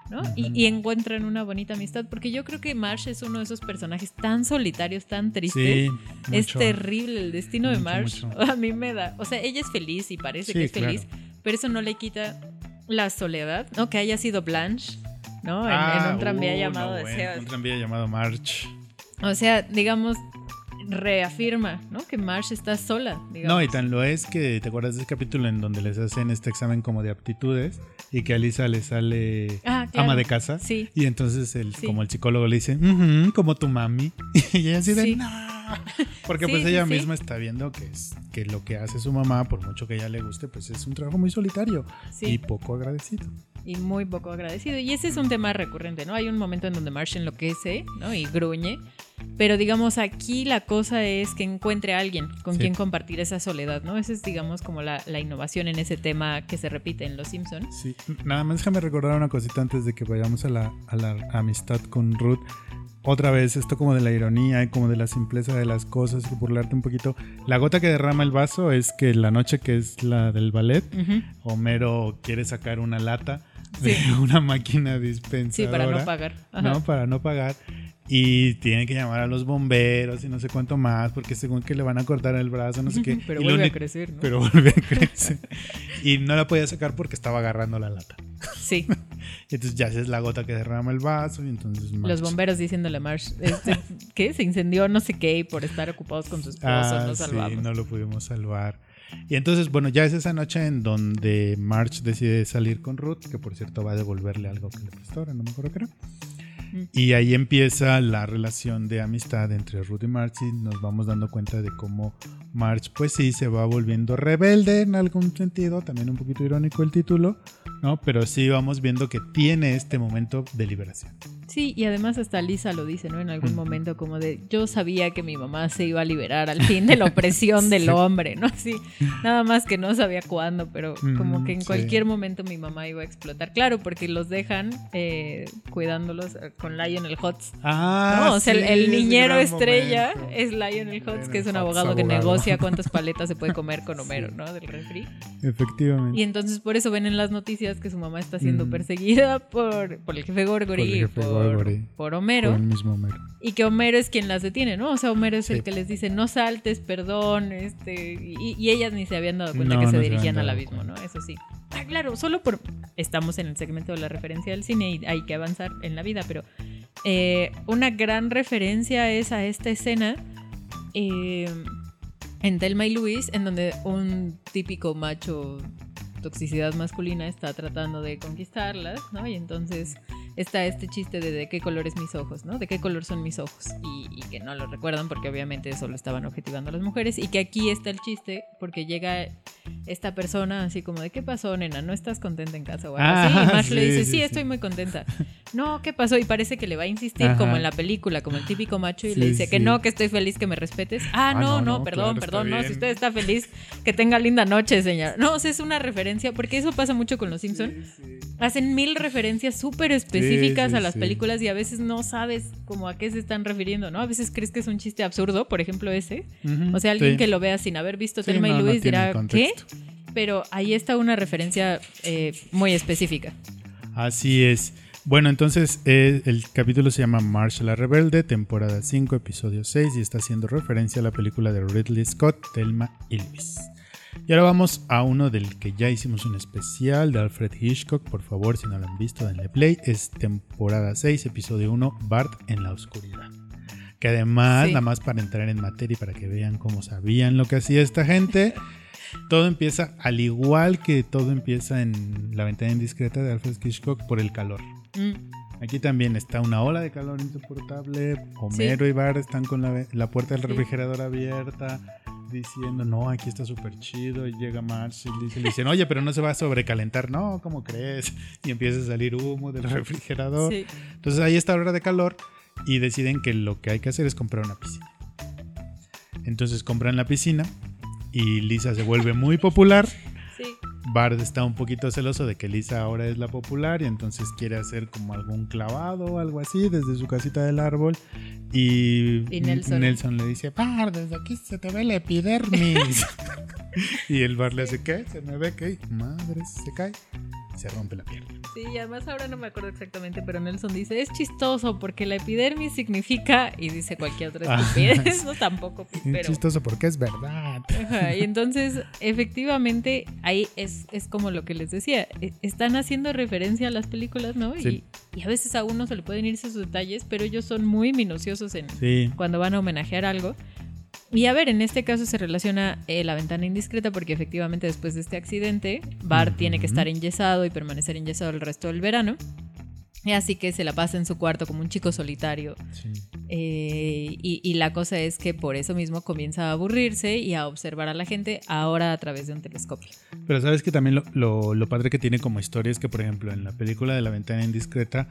¿no? Y, encuentran una bonita amistad, porque yo creo que Marsh es uno de esos personajes tan solitarios, tan tristes. Sí, es terrible el destino de Marsh. mucho. [LAUGHS] A mí me da, o sea, ella es feliz y parece Sí, que es claro. feliz, pero eso no le quita la soledad, ¿no? Que haya sido Blanche, ¿no? En, Ah, en un tranvía uh, llamado no, bueno. Un tranvía llamado March. O sea, digamos, reafirma, ¿no? Que Marsh está sola, digamos. No, y tan lo es que te acuerdas de ese capítulo en donde les hacen este examen como de aptitudes y que a Lisa le sale Ah, claro. ama de casa. Sí. Y entonces el, Sí. como el psicólogo le dice, "Ujú, como tu mami. [LAUGHS] Y ella así de, Sí. "No". [LAUGHS] Porque Sí, pues sí, ella sí. misma está viendo que, es, que lo que hace su mamá, por mucho que a ella le guste, pues es un trabajo muy solitario Sí. y poco agradecido. y muy poco agradecido. Y ese es un tema recurrente, ¿no? Hay un momento en donde Marsh enloquece, ¿no? Y gruñe. Pero digamos, aquí la cosa es que encuentre a alguien con Sí. quien compartir esa soledad, ¿no? Esa es, digamos, como la, la innovación en ese tema que se repite en Los Simpsons. Sí, nada más déjame recordar una cosita antes de que vayamos a la, a la amistad con Ruth. Otra vez, esto como de la ironía y como de la simpleza de las cosas y burlarte un poquito. La gota que derrama el vaso es que la noche que es la del ballet. Homero quiere sacar una lata de Sí. [LAUGHS] una máquina Sí, dispensadora. para no pagar. Ajá. ¿no? Para no pagar. Y tiene que llamar a los bomberos y no sé cuánto más, porque según que le van a cortar el brazo, no sé qué. [LAUGHS] Pero Y vuelve a crecer, ¿no? Pero [LAUGHS] vuelve a crecer. y no la podía sacar porque estaba agarrando la lata. Sí. Y entonces ya es la gota que derrama el vaso y entonces Los bomberos diciéndole a Marsh, este, ¿qué? Se incendió no sé qué y por estar ocupados con su esposo Ah, no sí, salvamos. no lo pudimos salvar. Y entonces, bueno, ya es esa noche en donde March decide salir con Ruth, que por cierto va a devolverle algo que le prestó, ahora no me acuerdo qué era. Y ahí empieza la relación de amistad entre Ruth y March y nos vamos dando cuenta de cómo March, pues sí, se va volviendo rebelde en algún sentido, también un poquito irónico el título, ¿no? Pero sí vamos viendo que tiene este momento de liberación. Sí, y además hasta Lisa lo dice, ¿no? En algún Mm. momento como de, yo sabía que mi mamá se iba a liberar al fin de la opresión [LAUGHS] del hombre, ¿no? Sí, nada más que no sabía cuándo, pero como que en sí. cualquier momento mi mamá iba a explotar. Claro, porque los dejan eh, cuidándolos con Lionel Hutz. Ah, ¿no? O sea, el, sí, el niñero gran estrella momento. es Lionel Hutz, que es un Hutz, abogado que abogado. negocia cuántas [LAUGHS] paletas se puede comer con Homero, ¿no? Del refri. Efectivamente. Y entonces por eso ven en las noticias que su mamá está siendo Mm. perseguida por, por el jefe Gorgory, Por por, Gorgory. por Por Homero. el mismo Homero. Y que Homero es quien las detiene, ¿no? O sea, Homero es Sí. el que les dice, no saltes, perdón, este... Y, y ellas ni se habían dado cuenta No, que no se dirigían al abismo, ¿no? Eso sí. Ah, claro, solo por... Estamos en el segmento de la referencia del cine y hay que avanzar en la vida, pero eh, una gran referencia es a esta escena eh, en Thelma y Luis, en donde un típico macho toxicidad masculina está tratando de conquistarlas, ¿no? Y entonces está este chiste de de qué color es mis ojos, ¿no? De qué color son mis ojos. Y, y que no lo recuerdan porque obviamente solo estaban objetivando a las mujeres. Y que aquí está el chiste porque llega esta persona así como de qué pasó, nena, ¿no estás contenta en casa o algo así? Ah, Y Marsh [LAUGHS] le dice, sí, estoy muy contenta. No, ¿qué pasó? Y parece que le va a insistir Ajá. como en la película, como el típico macho y le dice que no, que estoy feliz que me respetes. Ah, Ah, no, no, perdón, claro, perdón, no, si usted está feliz, que tenga linda noche, señor. No, o sea, es una referencia, porque eso pasa mucho con los Simpson. Hacen mil referencias súper específicas Sí, sí, a las sí. películas y a veces no sabes como a qué se están refiriendo, ¿no? A veces crees que es un chiste absurdo, por ejemplo ese. O sea, alguien que lo vea sin haber visto Thelma no, y Luis dirá, ¿qué? Pero ahí está una referencia eh, muy específica. Así es. Bueno, entonces eh, el capítulo se llama Marsh la Rebelde, temporada 5, episodio 6, y está haciendo referencia a la película de Ridley Scott, Thelma y Luis. Y ahora vamos a uno del que ya hicimos un especial de Alfred Hitchcock. Por favor, si no lo han visto, denle play. Es temporada 6, episodio 1, Bart en la oscuridad. Que además, Sí. nada más para entrar en materia y para que vean cómo sabían lo que hacía esta gente, [LAUGHS] todo empieza, al igual que todo empieza en La ventana indiscreta de Alfred Hitchcock, por el calor. Mm. Aquí también está una ola de calor insoportable. Homero y Bart están con la, la puerta del Sí. refrigerador abierta, diciendo, no, aquí está súper chido. Y llega Marsh y dice- le dicen, oye, pero no se va a sobrecalentar. No, ¿cómo crees? Y empieza a salir humo del refrigerador. Sí. Entonces ahí está hora de calor y deciden que lo que hay que hacer es comprar una piscina. Entonces compran la piscina y Lisa se vuelve muy popular. Bart está un poquito celoso de que Lisa ahora es la popular y entonces quiere hacer como algún clavado o algo así desde su casita del árbol. Y, Y Nelson. le dice, Bart, desde aquí se te ve la epidermis. [LAUGHS] y el Bart le hace, ¿qué? Se me ve que, madre, se cae. Y se rompe la pierna. Sí, y además ahora no me acuerdo exactamente, pero Nelson dice, es chistoso porque la epidermis significa, y dice cualquier otra Ah, estupidez, [LAUGHS] no tampoco, Es pero... chistoso porque es verdad. Ajá, y entonces, efectivamente, ahí es, es como lo que les decía, e- están haciendo referencia a las películas, ¿no? Sí. Y, y a veces a uno se le pueden irse sus detalles, pero ellos son muy minuciosos en Sí. cuando van a homenajear algo. Y a ver, en este caso se relaciona eh, la ventana indiscreta porque efectivamente después de este accidente, Bart tiene que estar enyesado y permanecer enyesado el resto del verano. Y así que se la pasa en su cuarto como un chico solitario. sí. Eh, y, y la cosa es que por eso mismo comienza a aburrirse y a observar a la gente ahora a través de un telescopio. Pero sabes que también lo, lo- lo padre que tiene como historia es que, por ejemplo, en la película de La ventana indiscreta,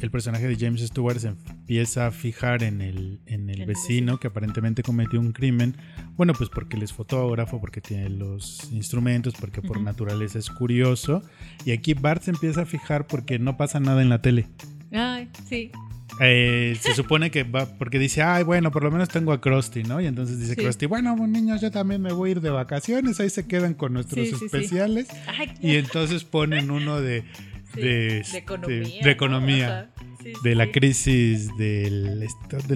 el personaje de James Stewart se empieza a fijar en el, en el vecino que aparentemente cometió un crimen. Bueno, pues porque él es fotógrafo, porque tiene los instrumentos, porque por naturaleza es curioso. Y aquí Bart se empieza a fijar porque no pasa nada en la tele. Ay, sí. Eh, se supone que va, porque dice, ay, bueno, por lo menos tengo a Krusty, ¿no? Y entonces dice Sí. Krusty, bueno, niños, yo también me voy a ir de vacaciones, ahí se quedan con nuestros Sí, sí, sí. especiales. Ay, Y entonces ponen uno de, de, de economía. este, de ¿no? economía. Sí, de la crisis del,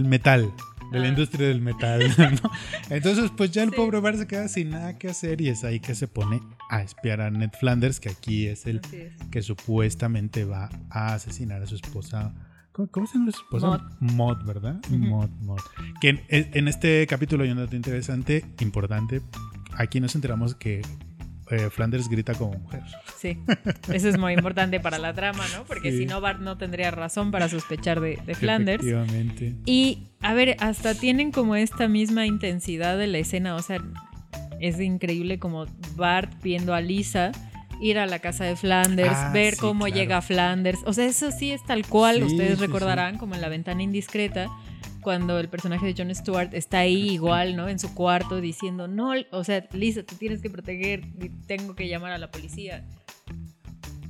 metal, de la Ah. industria del metal. [LAUGHS] ¿no? Entonces, pues ya el Sí. pobre Bart se queda sin nada que hacer y es ahí que se pone a espiar a Ned Flanders, que aquí es el es. que supuestamente va a asesinar a su esposa. ¿Cómo, cómo se llama su esposa? Maud, ¿verdad? Ujú. Maud, Maud. Que en, en este capítulo hay un dato interesante, importante. Aquí nos enteramos que eh, Flanders grita como mujer. Sí, eso es muy importante para la trama, ¿no? Porque Sí. si no, Bart no tendría razón para sospechar de, de Flanders. Efectivamente. Y, a ver, hasta tienen como esta misma intensidad de la escena, o sea, es increíble como Bart viendo a Lisa ir a la casa de Flanders, Ah, ver sí, cómo claro. llega Flanders. O sea, eso sí es tal cual, Sí, ustedes sí, recordarán, como en la ventana indiscreta, cuando el personaje de Jon Stewart está ahí igual, ¿no? En su cuarto diciendo, no, o sea, Lisa, te tienes que proteger, tengo que llamar a la policía.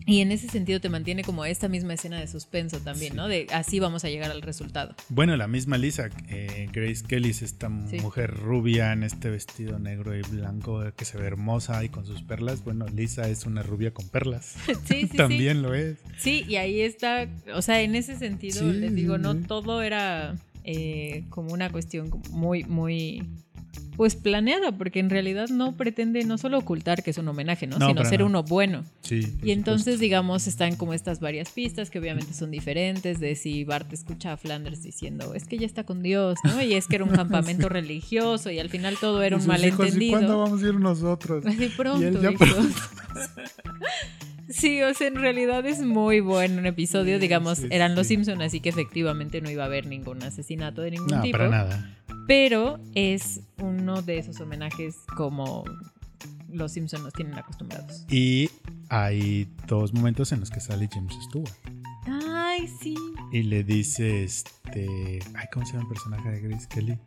Y en ese sentido te mantiene como esta misma escena de suspenso también, Sí. ¿no? De así vamos a llegar al resultado. Bueno, la misma Lisa, eh, Grace Kelly es esta Sí. mujer rubia en este vestido negro y blanco que se ve hermosa y con sus perlas. Bueno, Lisa es una rubia con perlas. [LAUGHS] Sí, sí, sí. También lo es. Sí, y ahí está, o sea, en ese sentido, les digo, no todo era eh, como una cuestión muy, muy, pues planeada, porque en realidad no pretende no solo ocultar que es un homenaje, ¿no? No, Sino ser uno bueno. Sí. Y entonces, supuesto. digamos, están como estas varias pistas que obviamente son diferentes, de si Bart escucha a Flanders diciendo, es que ya está con Dios, ¿no? Y es que era un [LAUGHS] campamento religioso y al final todo era un sus hijos, ¿Y malentendido. cuándo vamos a ir nosotros? [LAUGHS] Así pronto. Y ya pronto. [LAUGHS] Sí, o sea, en realidad es muy bueno un episodio. Sí, Digamos, eran los. Simpson, así que efectivamente no iba a haber ningún asesinato de ningún No, tipo. para nada. Pero es uno de esos homenajes como los Simpson nos tienen acostumbrados. Y hay dos momentos en los que sale James Stewart. Ay, sí. Y le dice, este... Ay, ¿cómo se llama el personaje de Grace Kelly?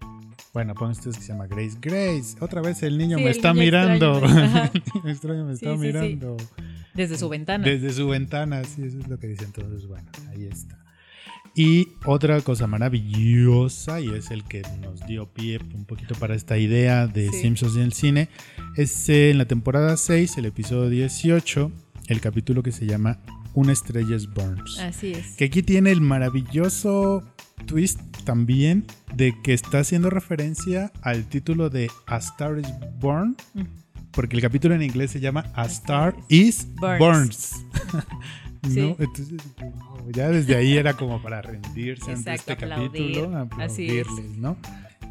Bueno, pongan ustedes que se llama Grace. Grace, otra vez el niño Sí, me el está niño mirando. extraño me- [LAUGHS] extraño me está sí, sí. mirando. Desde su ventana. Desde su ventana, sí, eso es lo que dicen todos. Bueno, ahí está. Y otra cosa maravillosa, y es el que nos dio pie un poquito para esta idea de Sí. Simpsons en el cine, es eh, en la temporada 6, el episodio 18, el capítulo que se llama Una estrella es Burns. Así es. Que aquí tiene el maravilloso twist también de que está haciendo referencia al título de A Star is Born, Mm. porque el capítulo en inglés se llama A Star is Burns. Burns. [LAUGHS] Sí. ¿No? Entonces, wow, ya desde ahí era como para rendirse ante Exacto, este aplaudir. capítulo, Así es. aplaudirles, ¿no?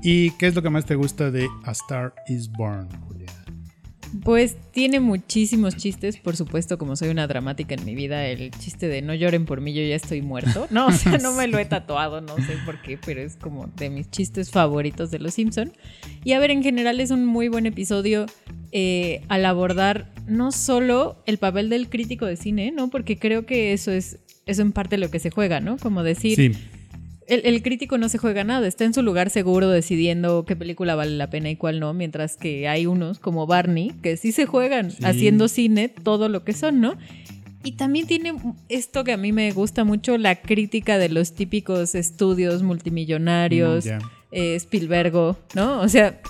¿Y qué es lo que más te gusta de A Star is Born, Julia? Pues tiene muchísimos chistes, por supuesto, como soy una dramática en mi vida, el chiste de no lloren por mí, yo ya estoy muerto. No, o sea, no me lo he tatuado, no sé por qué, pero es como de mis chistes favoritos de Los Simpson. Y a ver, en general es un muy buen episodio eh, al abordar no solo el papel del crítico de cine, ¿no? Porque creo que eso es eso en parte lo que se juega, ¿no? Como decir, Sí, el, el crítico no se juega nada, está en su lugar seguro decidiendo qué película vale la pena y cuál no, mientras que hay unos como Barney que sí se juegan Sí. haciendo cine todo lo que son, ¿no? Y también tiene esto que a mí me gusta mucho, la crítica de los típicos estudios multimillonarios, Mm, eh, Spielbergo, ¿no? O sea,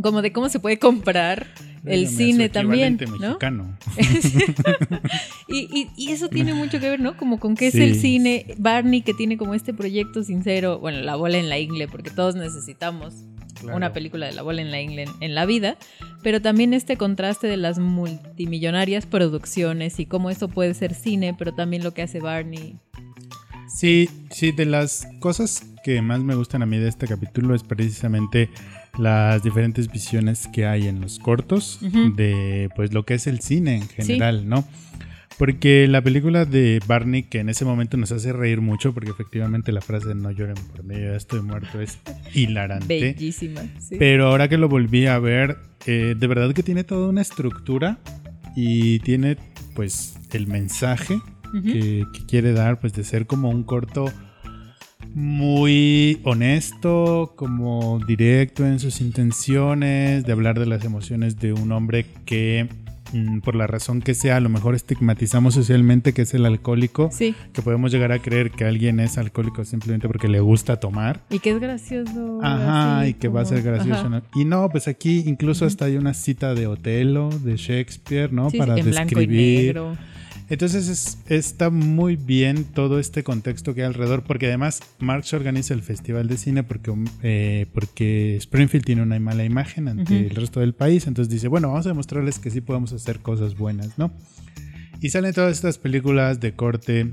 como de cómo se puede comprar el cine también, equivalente ¿no? mexicano. [LAUGHS] Y, y- y eso tiene mucho que ver, ¿no? Como con qué es el cine. Barney que tiene como este proyecto sincero, bueno, la bola en la ingle, porque todos necesitamos Claro. una película de la bola en la ingle en, en la vida, pero también este contraste de las multimillonarias producciones y cómo eso puede ser cine, pero también lo que hace Barney. Sí, sí, de las cosas que más me gustan a mí de este capítulo es precisamente las diferentes visiones que hay en los cortos de pues lo que es el cine en general, ¿no? Porque la película de Barney, que en ese momento nos hace reír mucho, porque efectivamente la frase no lloren por mí, yo ya estoy muerto, es [LAUGHS] hilarante. Bellísima. sí. Pero ahora que lo volví a ver, eh, de verdad que tiene toda una estructura y tiene pues el mensaje que, que quiere dar, pues de ser como un corto muy honesto, como directo en sus intenciones, de hablar de las emociones de un hombre que mm, por la razón que sea, a lo mejor estigmatizamos socialmente que es el alcohólico, Sí, que podemos llegar a creer que alguien es alcohólico simplemente porque le gusta tomar. y que es gracioso. Ajá, y que va a ser gracioso. Y no, pues aquí incluso hasta hay una cita de Otelo, de Shakespeare, ¿no? Sí, Para en blanco y describir. negro. Entonces es- está muy bien todo este contexto que hay alrededor, porque además Marx organiza el Festival de Cine porque, um, eh, porque Springfield tiene una mala imagen ante el resto del país, entonces dice, bueno, vamos a demostrarles que sí podemos hacer cosas buenas, ¿no? Y salen todas estas películas de corte,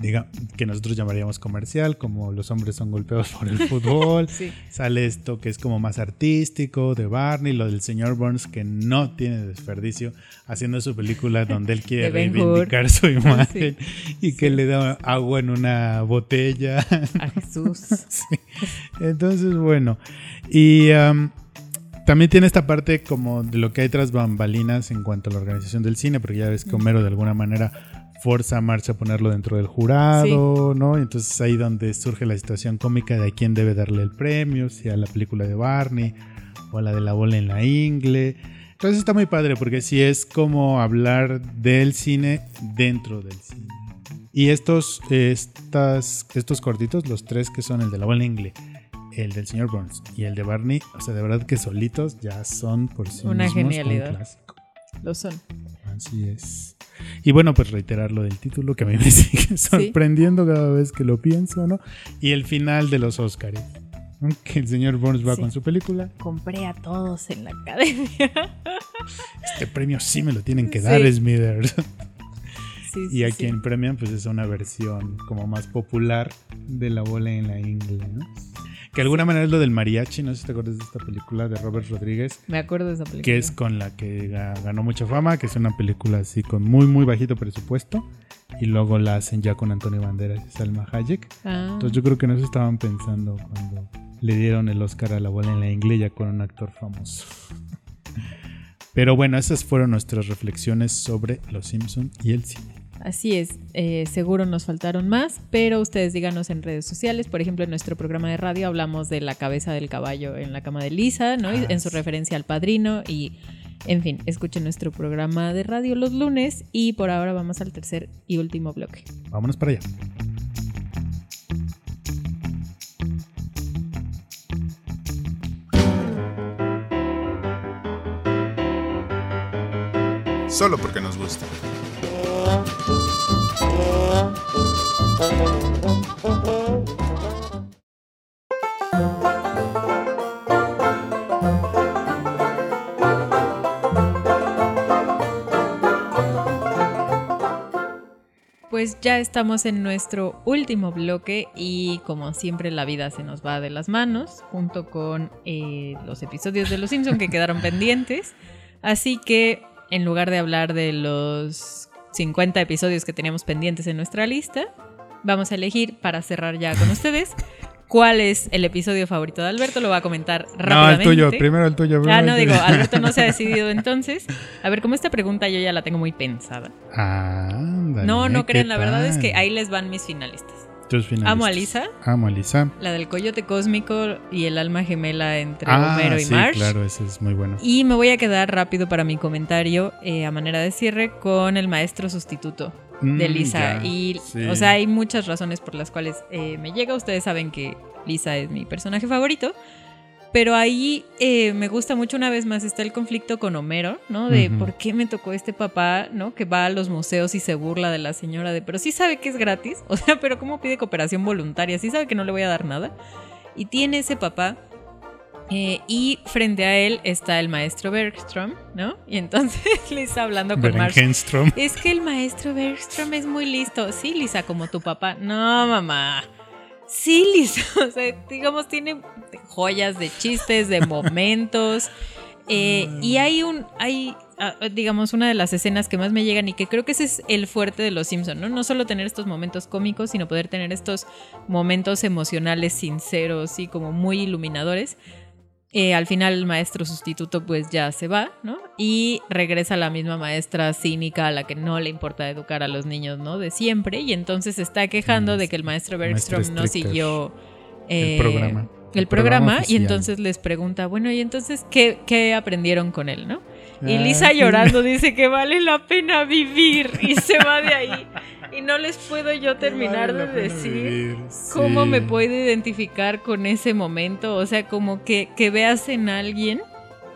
diga, que nosotros llamaríamos comercial, como Los hombres son golpeados por el fútbol. [LAUGHS] Sí. Sale esto que es como más artístico, de Barney, lo del señor Burns, que no tiene desperdicio, haciendo su película donde él [LAUGHS] quiere reivindicar su [LAUGHS] imagen y que Sí. le da agua en una botella. A Jesús. Entonces, bueno. Y am, también tiene esta parte como de lo que hay tras bambalinas en cuanto a la organización del cine, porque ya ves que Homero de alguna manera fuerza a Marcha a ponerlo dentro del jurado, ¿no? Y entonces ahí donde surge la situación cómica de a quién debe darle el premio, si a la película de Barney o a la de la bola en la ingle. Entonces está muy padre porque sí es como hablar del cine dentro del cine. Y estos, estas, estos cortitos, los tres que son el de la bola en ingle, el del señor Burns y el de Barney, o sea, de verdad que solitos ya son por sí Una mismos genialidad. un clásico. Lo son. Así es. Y bueno, pues reiterar lo del título que a mí me [LAUGHS] sigue sorprendiendo cada vez que lo pienso, ¿no? Y el final de los Oscars. ¿no? Que el señor Burns va Sí. con su película. Compré a todos en la academia. [LAUGHS] Este premio sí me lo tienen que dar, Smithers. Sí, Y a sí. quien premian, pues es una versión como más popular de la bola en la ingle, ¿no? Que de alguna manera es lo del mariachi, no sé si te acuerdas de esta película de Robert Rodríguez, Me acuerdo de esa película. que es con la que ga- ganó mucha fama, que es una película así con muy, muy bajito presupuesto. Y luego la hacen ya con Antonio Banderas y Salma Hayek. Ah, Entonces yo creo que no se estaban pensando cuando le dieron el Oscar a la bola en la ingle ya con un actor famoso. [LAUGHS] Pero bueno, esas fueron nuestras reflexiones sobre Los Simpson y el cine. Así es, eh, seguro nos faltaron más, pero ustedes díganos en redes sociales. Por ejemplo, en nuestro programa de radio hablamos de la cabeza del caballo en la cama de Lisa, ¿no? Y Ah, en su sí. referencia al padrino. Y, en fin, escuchen nuestro programa de radio los lunes. Y por ahora vamos al tercer y último bloque. Vámonos para allá. Solo porque nos gusta. Pues ya estamos en nuestro último bloque y como siempre la vida se nos va de las manos junto con eh, los episodios de Los Simpson que quedaron pendientes. Así que en lugar de hablar de los 50 episodios que teníamos pendientes en nuestra lista, vamos a elegir para cerrar ya con ustedes cuál es el episodio favorito de Alberto. Lo va a comentar No, rápidamente. el tuyo, primero el tuyo. Ah, primero no, el digo. Alberto no se ha [LAUGHS] decidido entonces. A ver, como esta pregunta yo ya la tengo muy pensada. Ándale, No, no ¿qué crean, la verdad es que ahí les van mis finalistas. Finalistas. Amo a Lisa, Amo a Lisa. la del coyote cósmico y el alma gemela entre Ah, Homero y sí, Marsh. claro, ese es muy bueno. Y me voy a quedar rápido para mi comentario eh, a manera de cierre con el maestro sustituto de Mm, Lisa. ya, y, sí. o sea, hay muchas razones por las cuales eh, me llega. Ustedes saben que Lisa es mi personaje favorito. Pero ahí eh, me gusta mucho una vez más está el conflicto con Homero, ¿no? De por qué me tocó este papá, ¿no? Que va a los museos y se burla de la señora de, pero sí sabe que es gratis, [LAUGHS] o sea, pero ¿cómo pide cooperación voluntaria? Sí sabe que no le voy a dar nada. Y tiene ese papá eh, y frente a él está el maestro Bergstrom, ¿no? Y entonces [LAUGHS] le está hablando con. Berenjenstrom. Es que el maestro Bergstrom es muy listo. Sí, Lisa, como tu papá. No, mamá. Sí, Lisa. [LAUGHS] O sea, digamos, tiene joyas de chistes, de momentos. Eh, y hay un, hay, ah, digamos, una de las escenas que más me llegan y que creo que ese es el fuerte de los Simpson, ¿no? No solo tener estos momentos cómicos, sino poder tener estos momentos emocionales sinceros y como muy iluminadores. Eh, al final el maestro sustituto pues ya se va, ¿no? Y regresa la misma maestra cínica a la que no le importa educar a los niños, ¿no? De siempre. Y entonces está quejando de que el maestro Bergstrom no siguió El eh, programa. el El programa programa y entonces les pregunta, bueno, ¿y entonces qué, qué aprendieron con él, no? Y Ah, Lisa llorando dice que vale la pena vivir y se va de ahí. [LAUGHS] Y no les puedo yo terminar Vale de decir vivir, cómo sí. me puedo identificar con ese momento. O sea, como que, que veas en alguien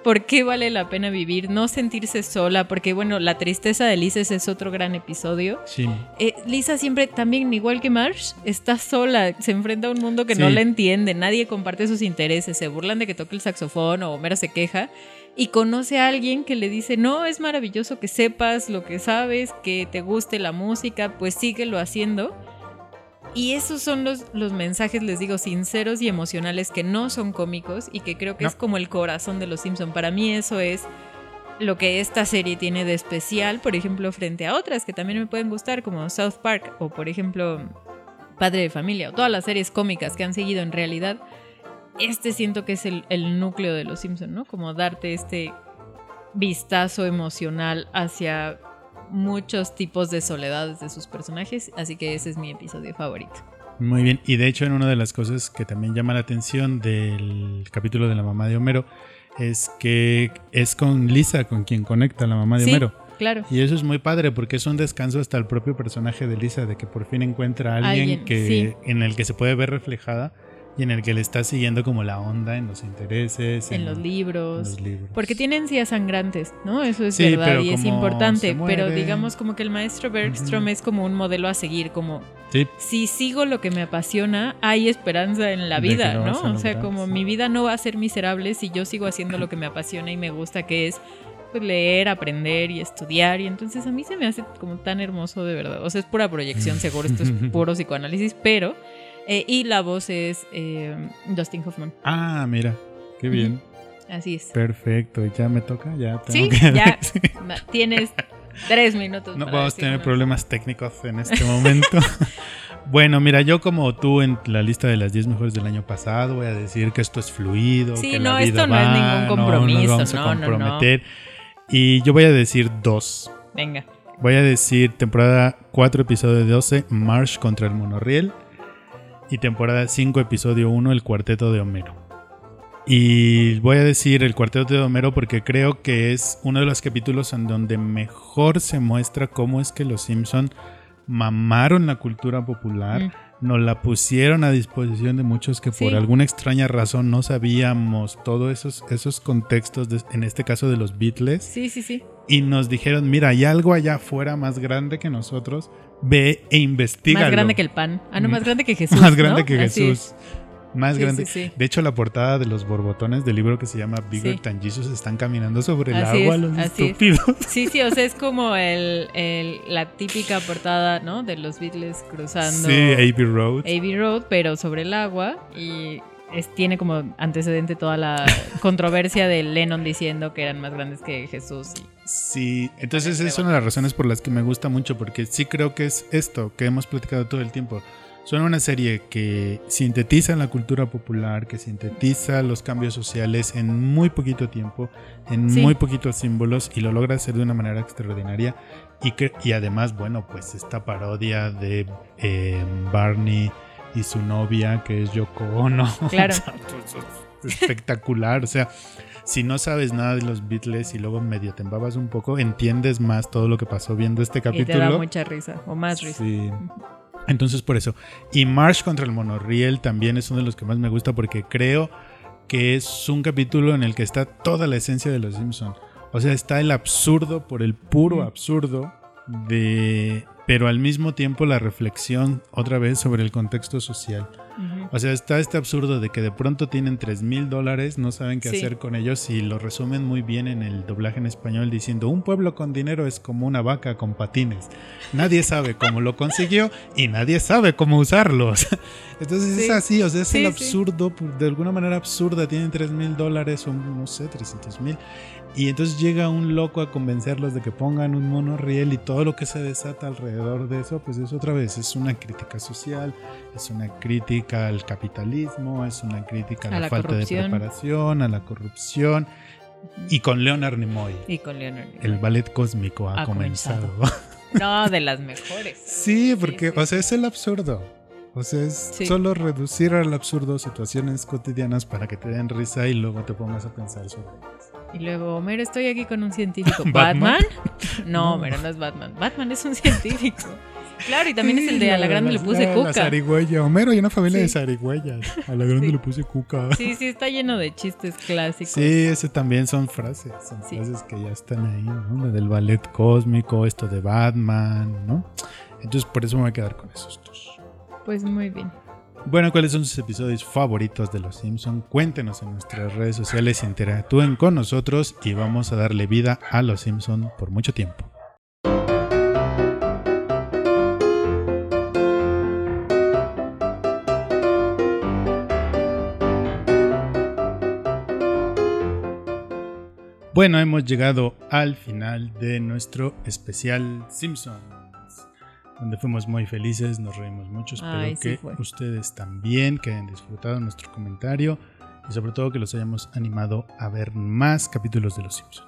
por qué vale la pena vivir, no sentirse sola, porque bueno, la tristeza de Lisa es otro gran episodio. Sí. Eh, Lisa siempre, también igual que Marsh, está sola, se enfrenta a un mundo que no Sí. la entiende, nadie comparte sus intereses, se burlan de que toque el saxofón o Homero se queja y conoce a alguien que le dice, no, es maravilloso que sepas lo que sabes, que te guste la música, pues síguelo haciendo. Y esos son los, los mensajes, les digo, sinceros y emocionales que no son cómicos y que creo que No. es como el corazón de los Simpson. Para mí eso es lo que esta serie tiene de especial, por ejemplo, frente a otras que también me pueden gustar, como South Park o, por ejemplo, Padre de Familia o todas las series cómicas que han seguido en realidad. Este siento que es el, el núcleo de Los Simpson, ¿no? Como darte este vistazo emocional hacia muchos tipos de soledades de sus personajes, así que ese es mi episodio favorito. Muy bien, y de hecho en una de las cosas que también llama la atención del capítulo de la mamá de Homero es que es con Lisa con quien conecta la mamá de Sí, Homero. Claro. Y eso es muy padre porque es un descanso hasta el propio personaje de Lisa, de que por fin encuentra a alguien, Alguien, que, sí. en el que se puede ver reflejada y en el que le está siguiendo como la onda en los intereses, En los en libros. los libros. Porque tiene encías sangrantes, ¿no? Eso es Sí, verdad y es importante. Pero digamos como que el maestro Bergstrom es como un modelo a seguir, como Sí, si sigo lo que me apasiona, hay esperanza en la vida, ¿no? O sea, como mi vida no va a ser miserable si yo sigo haciendo lo que me apasiona y me gusta, que es pues, leer, aprender y estudiar. Y entonces a mí se me hace como tan hermoso de verdad. O sea, es pura proyección, seguro, esto es [LAUGHS] puro psicoanálisis, pero... eh, y la voz es eh, Dustin Hoffman. Ah, mira, qué bien. Así es. Perfecto, ya me toca, ya Sí, tengo que ya [LAUGHS] tienes tres minutos. No vamos a tener problemas técnicos en este momento. [LAUGHS] bueno, mira, yo como tú en la lista de las 10 mejores del año pasado voy a decir que esto es fluido, Sí, que no, la vida esto no es va, ningún no nos compromiso, vamos a no, comprometer. Y yo voy a decir dos. Venga. Voy a decir temporada 4, episodio 12, Marsh contra el monorriel. Y temporada 5, episodio 1, el cuarteto de Homero. Y voy a decir el cuarteto de Homero porque creo que es uno de los capítulos en donde mejor se muestra cómo es que los Simpson mamaron la cultura popular, Mm. Nos la pusieron a disposición de muchos que por Sí. alguna extraña razón no sabíamos todos esos, esos contextos, de- en este caso de los Beatles Sí, sí, sí. y nos dijeron, mira, hay algo allá afuera más grande que nosotros, ve e investiga. Más grande que el pan. Ah, no, Mm. más grande que [LAUGHS] Jesús. Más grande ¿no? que Así Jesús. Más Sí, grande. sí, sí. De hecho, la portada de los borbotones del libro que se llama Bigger. Than Jesus están caminando sobre el Así agua es, los es. estúpidos. Sí, sí, o sea, es [LAUGHS] como el, el- la típica portada, ¿no? De los Beatles cruzando Sí, A.B. Road. Abbey Road, pero sobre el agua. Y es, tiene como antecedente toda la [LAUGHS] controversia de Lennon diciendo que eran más grandes que Jesús. y- Sí, entonces es una de las razones por las que me gusta mucho, porque sí creo que es esto que hemos platicado todo el tiempo. Son una serie que sintetiza la cultura popular, que sintetiza los cambios sociales en muy poquito tiempo, en Sí. muy poquitos símbolos y lo logra hacer de una manera extraordinaria. Y, que, y además, bueno, pues esta parodia de eh, Barney y su novia, que es Yoko Ono. [LAUGHS] Claro. Pues, es espectacular. O sea, si no sabes nada de los Beatles y luego medio te embabas un poco, entiendes más todo lo que pasó viendo este Y te da capítulo. mucha risa, o más risa. Sí. Entonces por eso. Y Marsh contra el monorriel también es uno de los que más me gusta porque creo que es un capítulo en el que está toda la esencia de los Simpson. O sea, está el absurdo por el puro absurdo de pero al mismo tiempo la reflexión otra vez sobre el contexto social. O sea, está este absurdo de que de pronto tienen 3 mil dólares, no saben qué Sí. hacer con ellos y lo resumen muy bien en el doblaje en español diciendo, un pueblo con dinero es como una vaca con patines. Nadie sabe cómo lo consiguió y nadie sabe cómo usarlos. [LAUGHS] Entonces es Sí. así, o sea, es Sí, el absurdo, de alguna manera absurda, tienen 3 mil dólares o no sé, 300 mil. Y entonces llega un loco a convencerlos de que pongan un monorriel y todo lo que se desata alrededor de eso, pues es otra vez, es una crítica social, es una crítica al capitalismo, es una crítica a la, A la falta corrupción. de preparación, a la corrupción. Y con Leonard Nimoy, Y con Leonard. el ballet cósmico ha, Ha comenzado. No, de las [LAUGHS] mejores. sí, porque, sí. o sea, es el absurdo. O sea, es Sí. solo reducir al absurdo situaciones cotidianas para que te den risa y luego te pongas a pensar sobre ellas. Y luego, Homero, estoy aquí con un científico. [LAUGHS] ¿Batman? ¿Batman? [LAUGHS] No. Homero, no es Batman. Batman es un [LAUGHS] científico. Claro, y también es el de a la grande le puse la- La cuca. zarigüeya. Homero y una familia Sí. de zarigüeyas. A la grande Sí. le puse cuca. Sí, sí, está lleno de chistes clásicos. Sí, ese también son frases, son frases que ya están ahí, del ballet cósmico, esto de Batman, ¿no? Entonces por eso me voy a quedar con esos dos. Pues muy bien. Bueno, ¿cuáles son sus episodios favoritos de Los Simpson? Cuéntenos en nuestras redes sociales, interactúen con nosotros y vamos a darle vida a Los Simpson por mucho tiempo. Bueno, hemos llegado al final de nuestro especial Simpsons, donde fuimos muy felices, nos reímos mucho. Espero Ay, sí que fue. ustedes también, que hayan disfrutado nuestro comentario y sobre todo que los hayamos animado a ver más capítulos de Los Simpsons.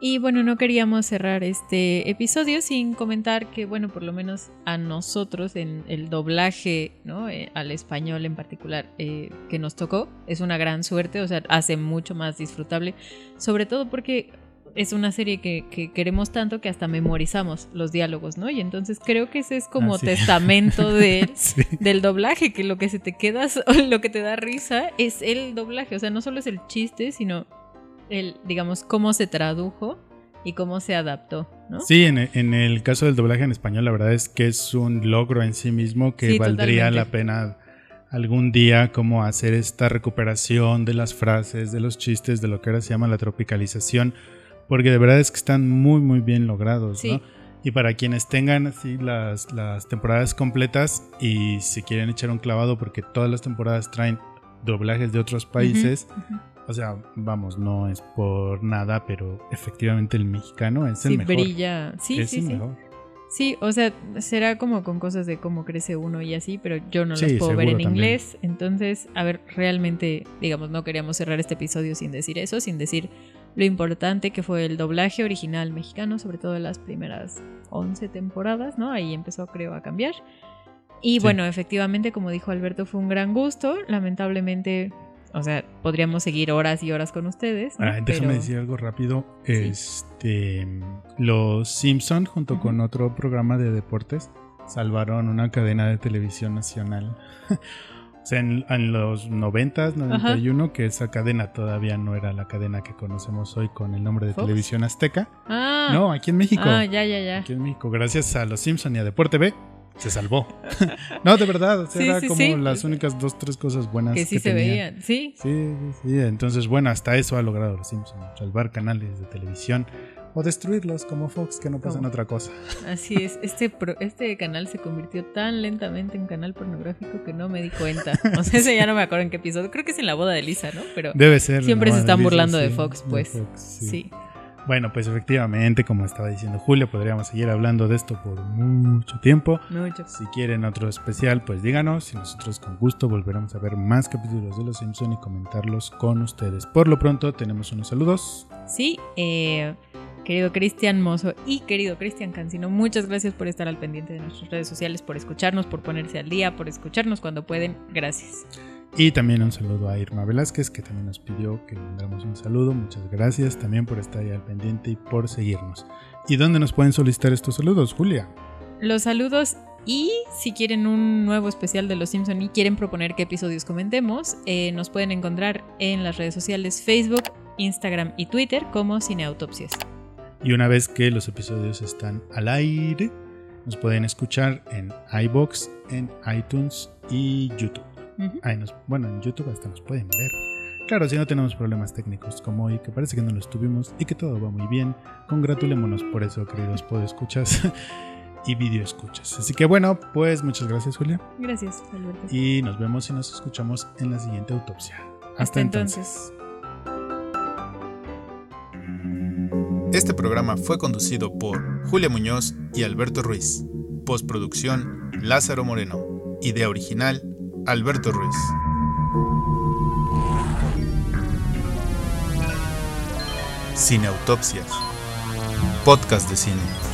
Y bueno, no queríamos cerrar este episodio sin comentar que, bueno, por lo menos a nosotros en el doblaje, ¿no? Eh, al español en particular, eh, que nos tocó, es una gran suerte, o sea, hace mucho más disfrutable, sobre todo porque es una serie que, queremos tanto que hasta memorizamos los diálogos, ¿no? Y entonces creo que ese es como Ah, sí. testamento de, [LAUGHS] Sí. del doblaje, que lo que se te queda, [LAUGHS] lo que te da risa es el doblaje, o sea, no solo es el chiste, sino el, digamos, cómo se tradujo y cómo se adaptó, ¿no? Sí, en el, en el caso del doblaje en español, la verdad es que es un logro en sí mismo que Sí, valdría totalmente. la pena algún día como hacer esta recuperación de las frases, de los chistes, de lo que ahora se llama la tropicalización, porque de verdad es que están muy, muy bien logrados, Sí. ¿no? Y para quienes tengan así las, las temporadas completas y si quieren echar un clavado, porque todas las temporadas traen doblajes de otros países, o sea, vamos, no es por nada, pero efectivamente el mexicano es el Sí, mejor. brilla. Sí, es sí, el sí. mejor. Sí, o sea, será como con cosas de cómo crece uno y así, pero yo no Sí, las puedo ver en también. inglés. Entonces, a ver, realmente, digamos, no queríamos cerrar este episodio sin decir eso, sin decir lo importante que fue el doblaje original mexicano, sobre todo en las primeras 11 temporadas, ¿no? Ahí empezó, creo, a cambiar. Y Sí. bueno, efectivamente, como dijo Alberto, fue un gran gusto. Lamentablemente, o sea, podríamos seguir horas y horas con ustedes. ¿no? Ah, déjame Pero- decir algo rápido. Este, los Simpson junto Ujú. con otro programa de deportes salvaron una cadena de televisión nacional. [LAUGHS] sea, en, en los 90s, 91, que esa cadena todavía no era la cadena que conocemos hoy con el nombre de ¿Fox? televisión azteca. Ah, No, aquí en México. ah, ya, ya, ya. Aquí en México, gracias a los Simpson y a Deporte B, se salvó. [LAUGHS] no, de verdad, Sí, era sí, como sí. las únicas dos, tres cosas buenas Que sí se tenían. veían, sí. Sí, sí, sí. Entonces, bueno, hasta eso ha logrado los Simpsons, salvar canales de televisión o destruirlos como Fox, que no Como- otra cosa. Así es, este, pro- este canal se convirtió tan lentamente en canal pornográfico que no me di cuenta. [LAUGHS] O sea, ese ya no me acuerdo en qué episodio. Creo que es en la boda de Lisa, ¿no? Pero Debe ser. Siempre se están burlando de Fox, pues. Fox, sí. sí. Bueno, pues efectivamente, como estaba diciendo Julia, podríamos seguir hablando de esto por mucho tiempo. mucho. Si quieren otro especial, pues díganos y nosotros con gusto volveremos a ver más capítulos de Los Simpson y comentarlos con ustedes. Por lo pronto tenemos unos saludos. Sí, eh, querido Cristian Mozo y querido Cristian Cancino, muchas gracias por estar al pendiente de nuestras redes sociales, por escucharnos, por ponerse al día, por escucharnos cuando pueden. Gracias. Y también un saludo a Irma Velázquez, que también nos pidió que le mandáramos un saludo. Muchas gracias también por estar ahí al pendiente y por seguirnos. ¿Y dónde nos pueden solicitar estos saludos, Julia? Los saludos y si quieren un nuevo especial de Los Simpson y quieren proponer qué episodios comentemos, eh, nos pueden encontrar en las redes sociales Facebook, Instagram y Twitter como Cineautopsias. Y una vez que los episodios están al aire, nos pueden escuchar en iBox, en iTunes y YouTube. Ujú. Ahí nos, bueno, en YouTube hasta nos pueden ver. Claro, si no tenemos problemas técnicos como hoy, que parece que no los tuvimos y que todo va muy bien, congratulémonos por eso, queridos podescuchas [LAUGHS] y video escuchas. Así que bueno, pues muchas gracias, Julia. Gracias, Alberto. Y nos vemos y nos escuchamos en la siguiente autopsia. Hasta, Hasta entonces. Este programa fue conducido por Julia Muñoz y Alberto Ruiz. Postproducción Lázaro Moreno. Idea original Alberto Ruiz. Cineautopsias. Podcast de cine.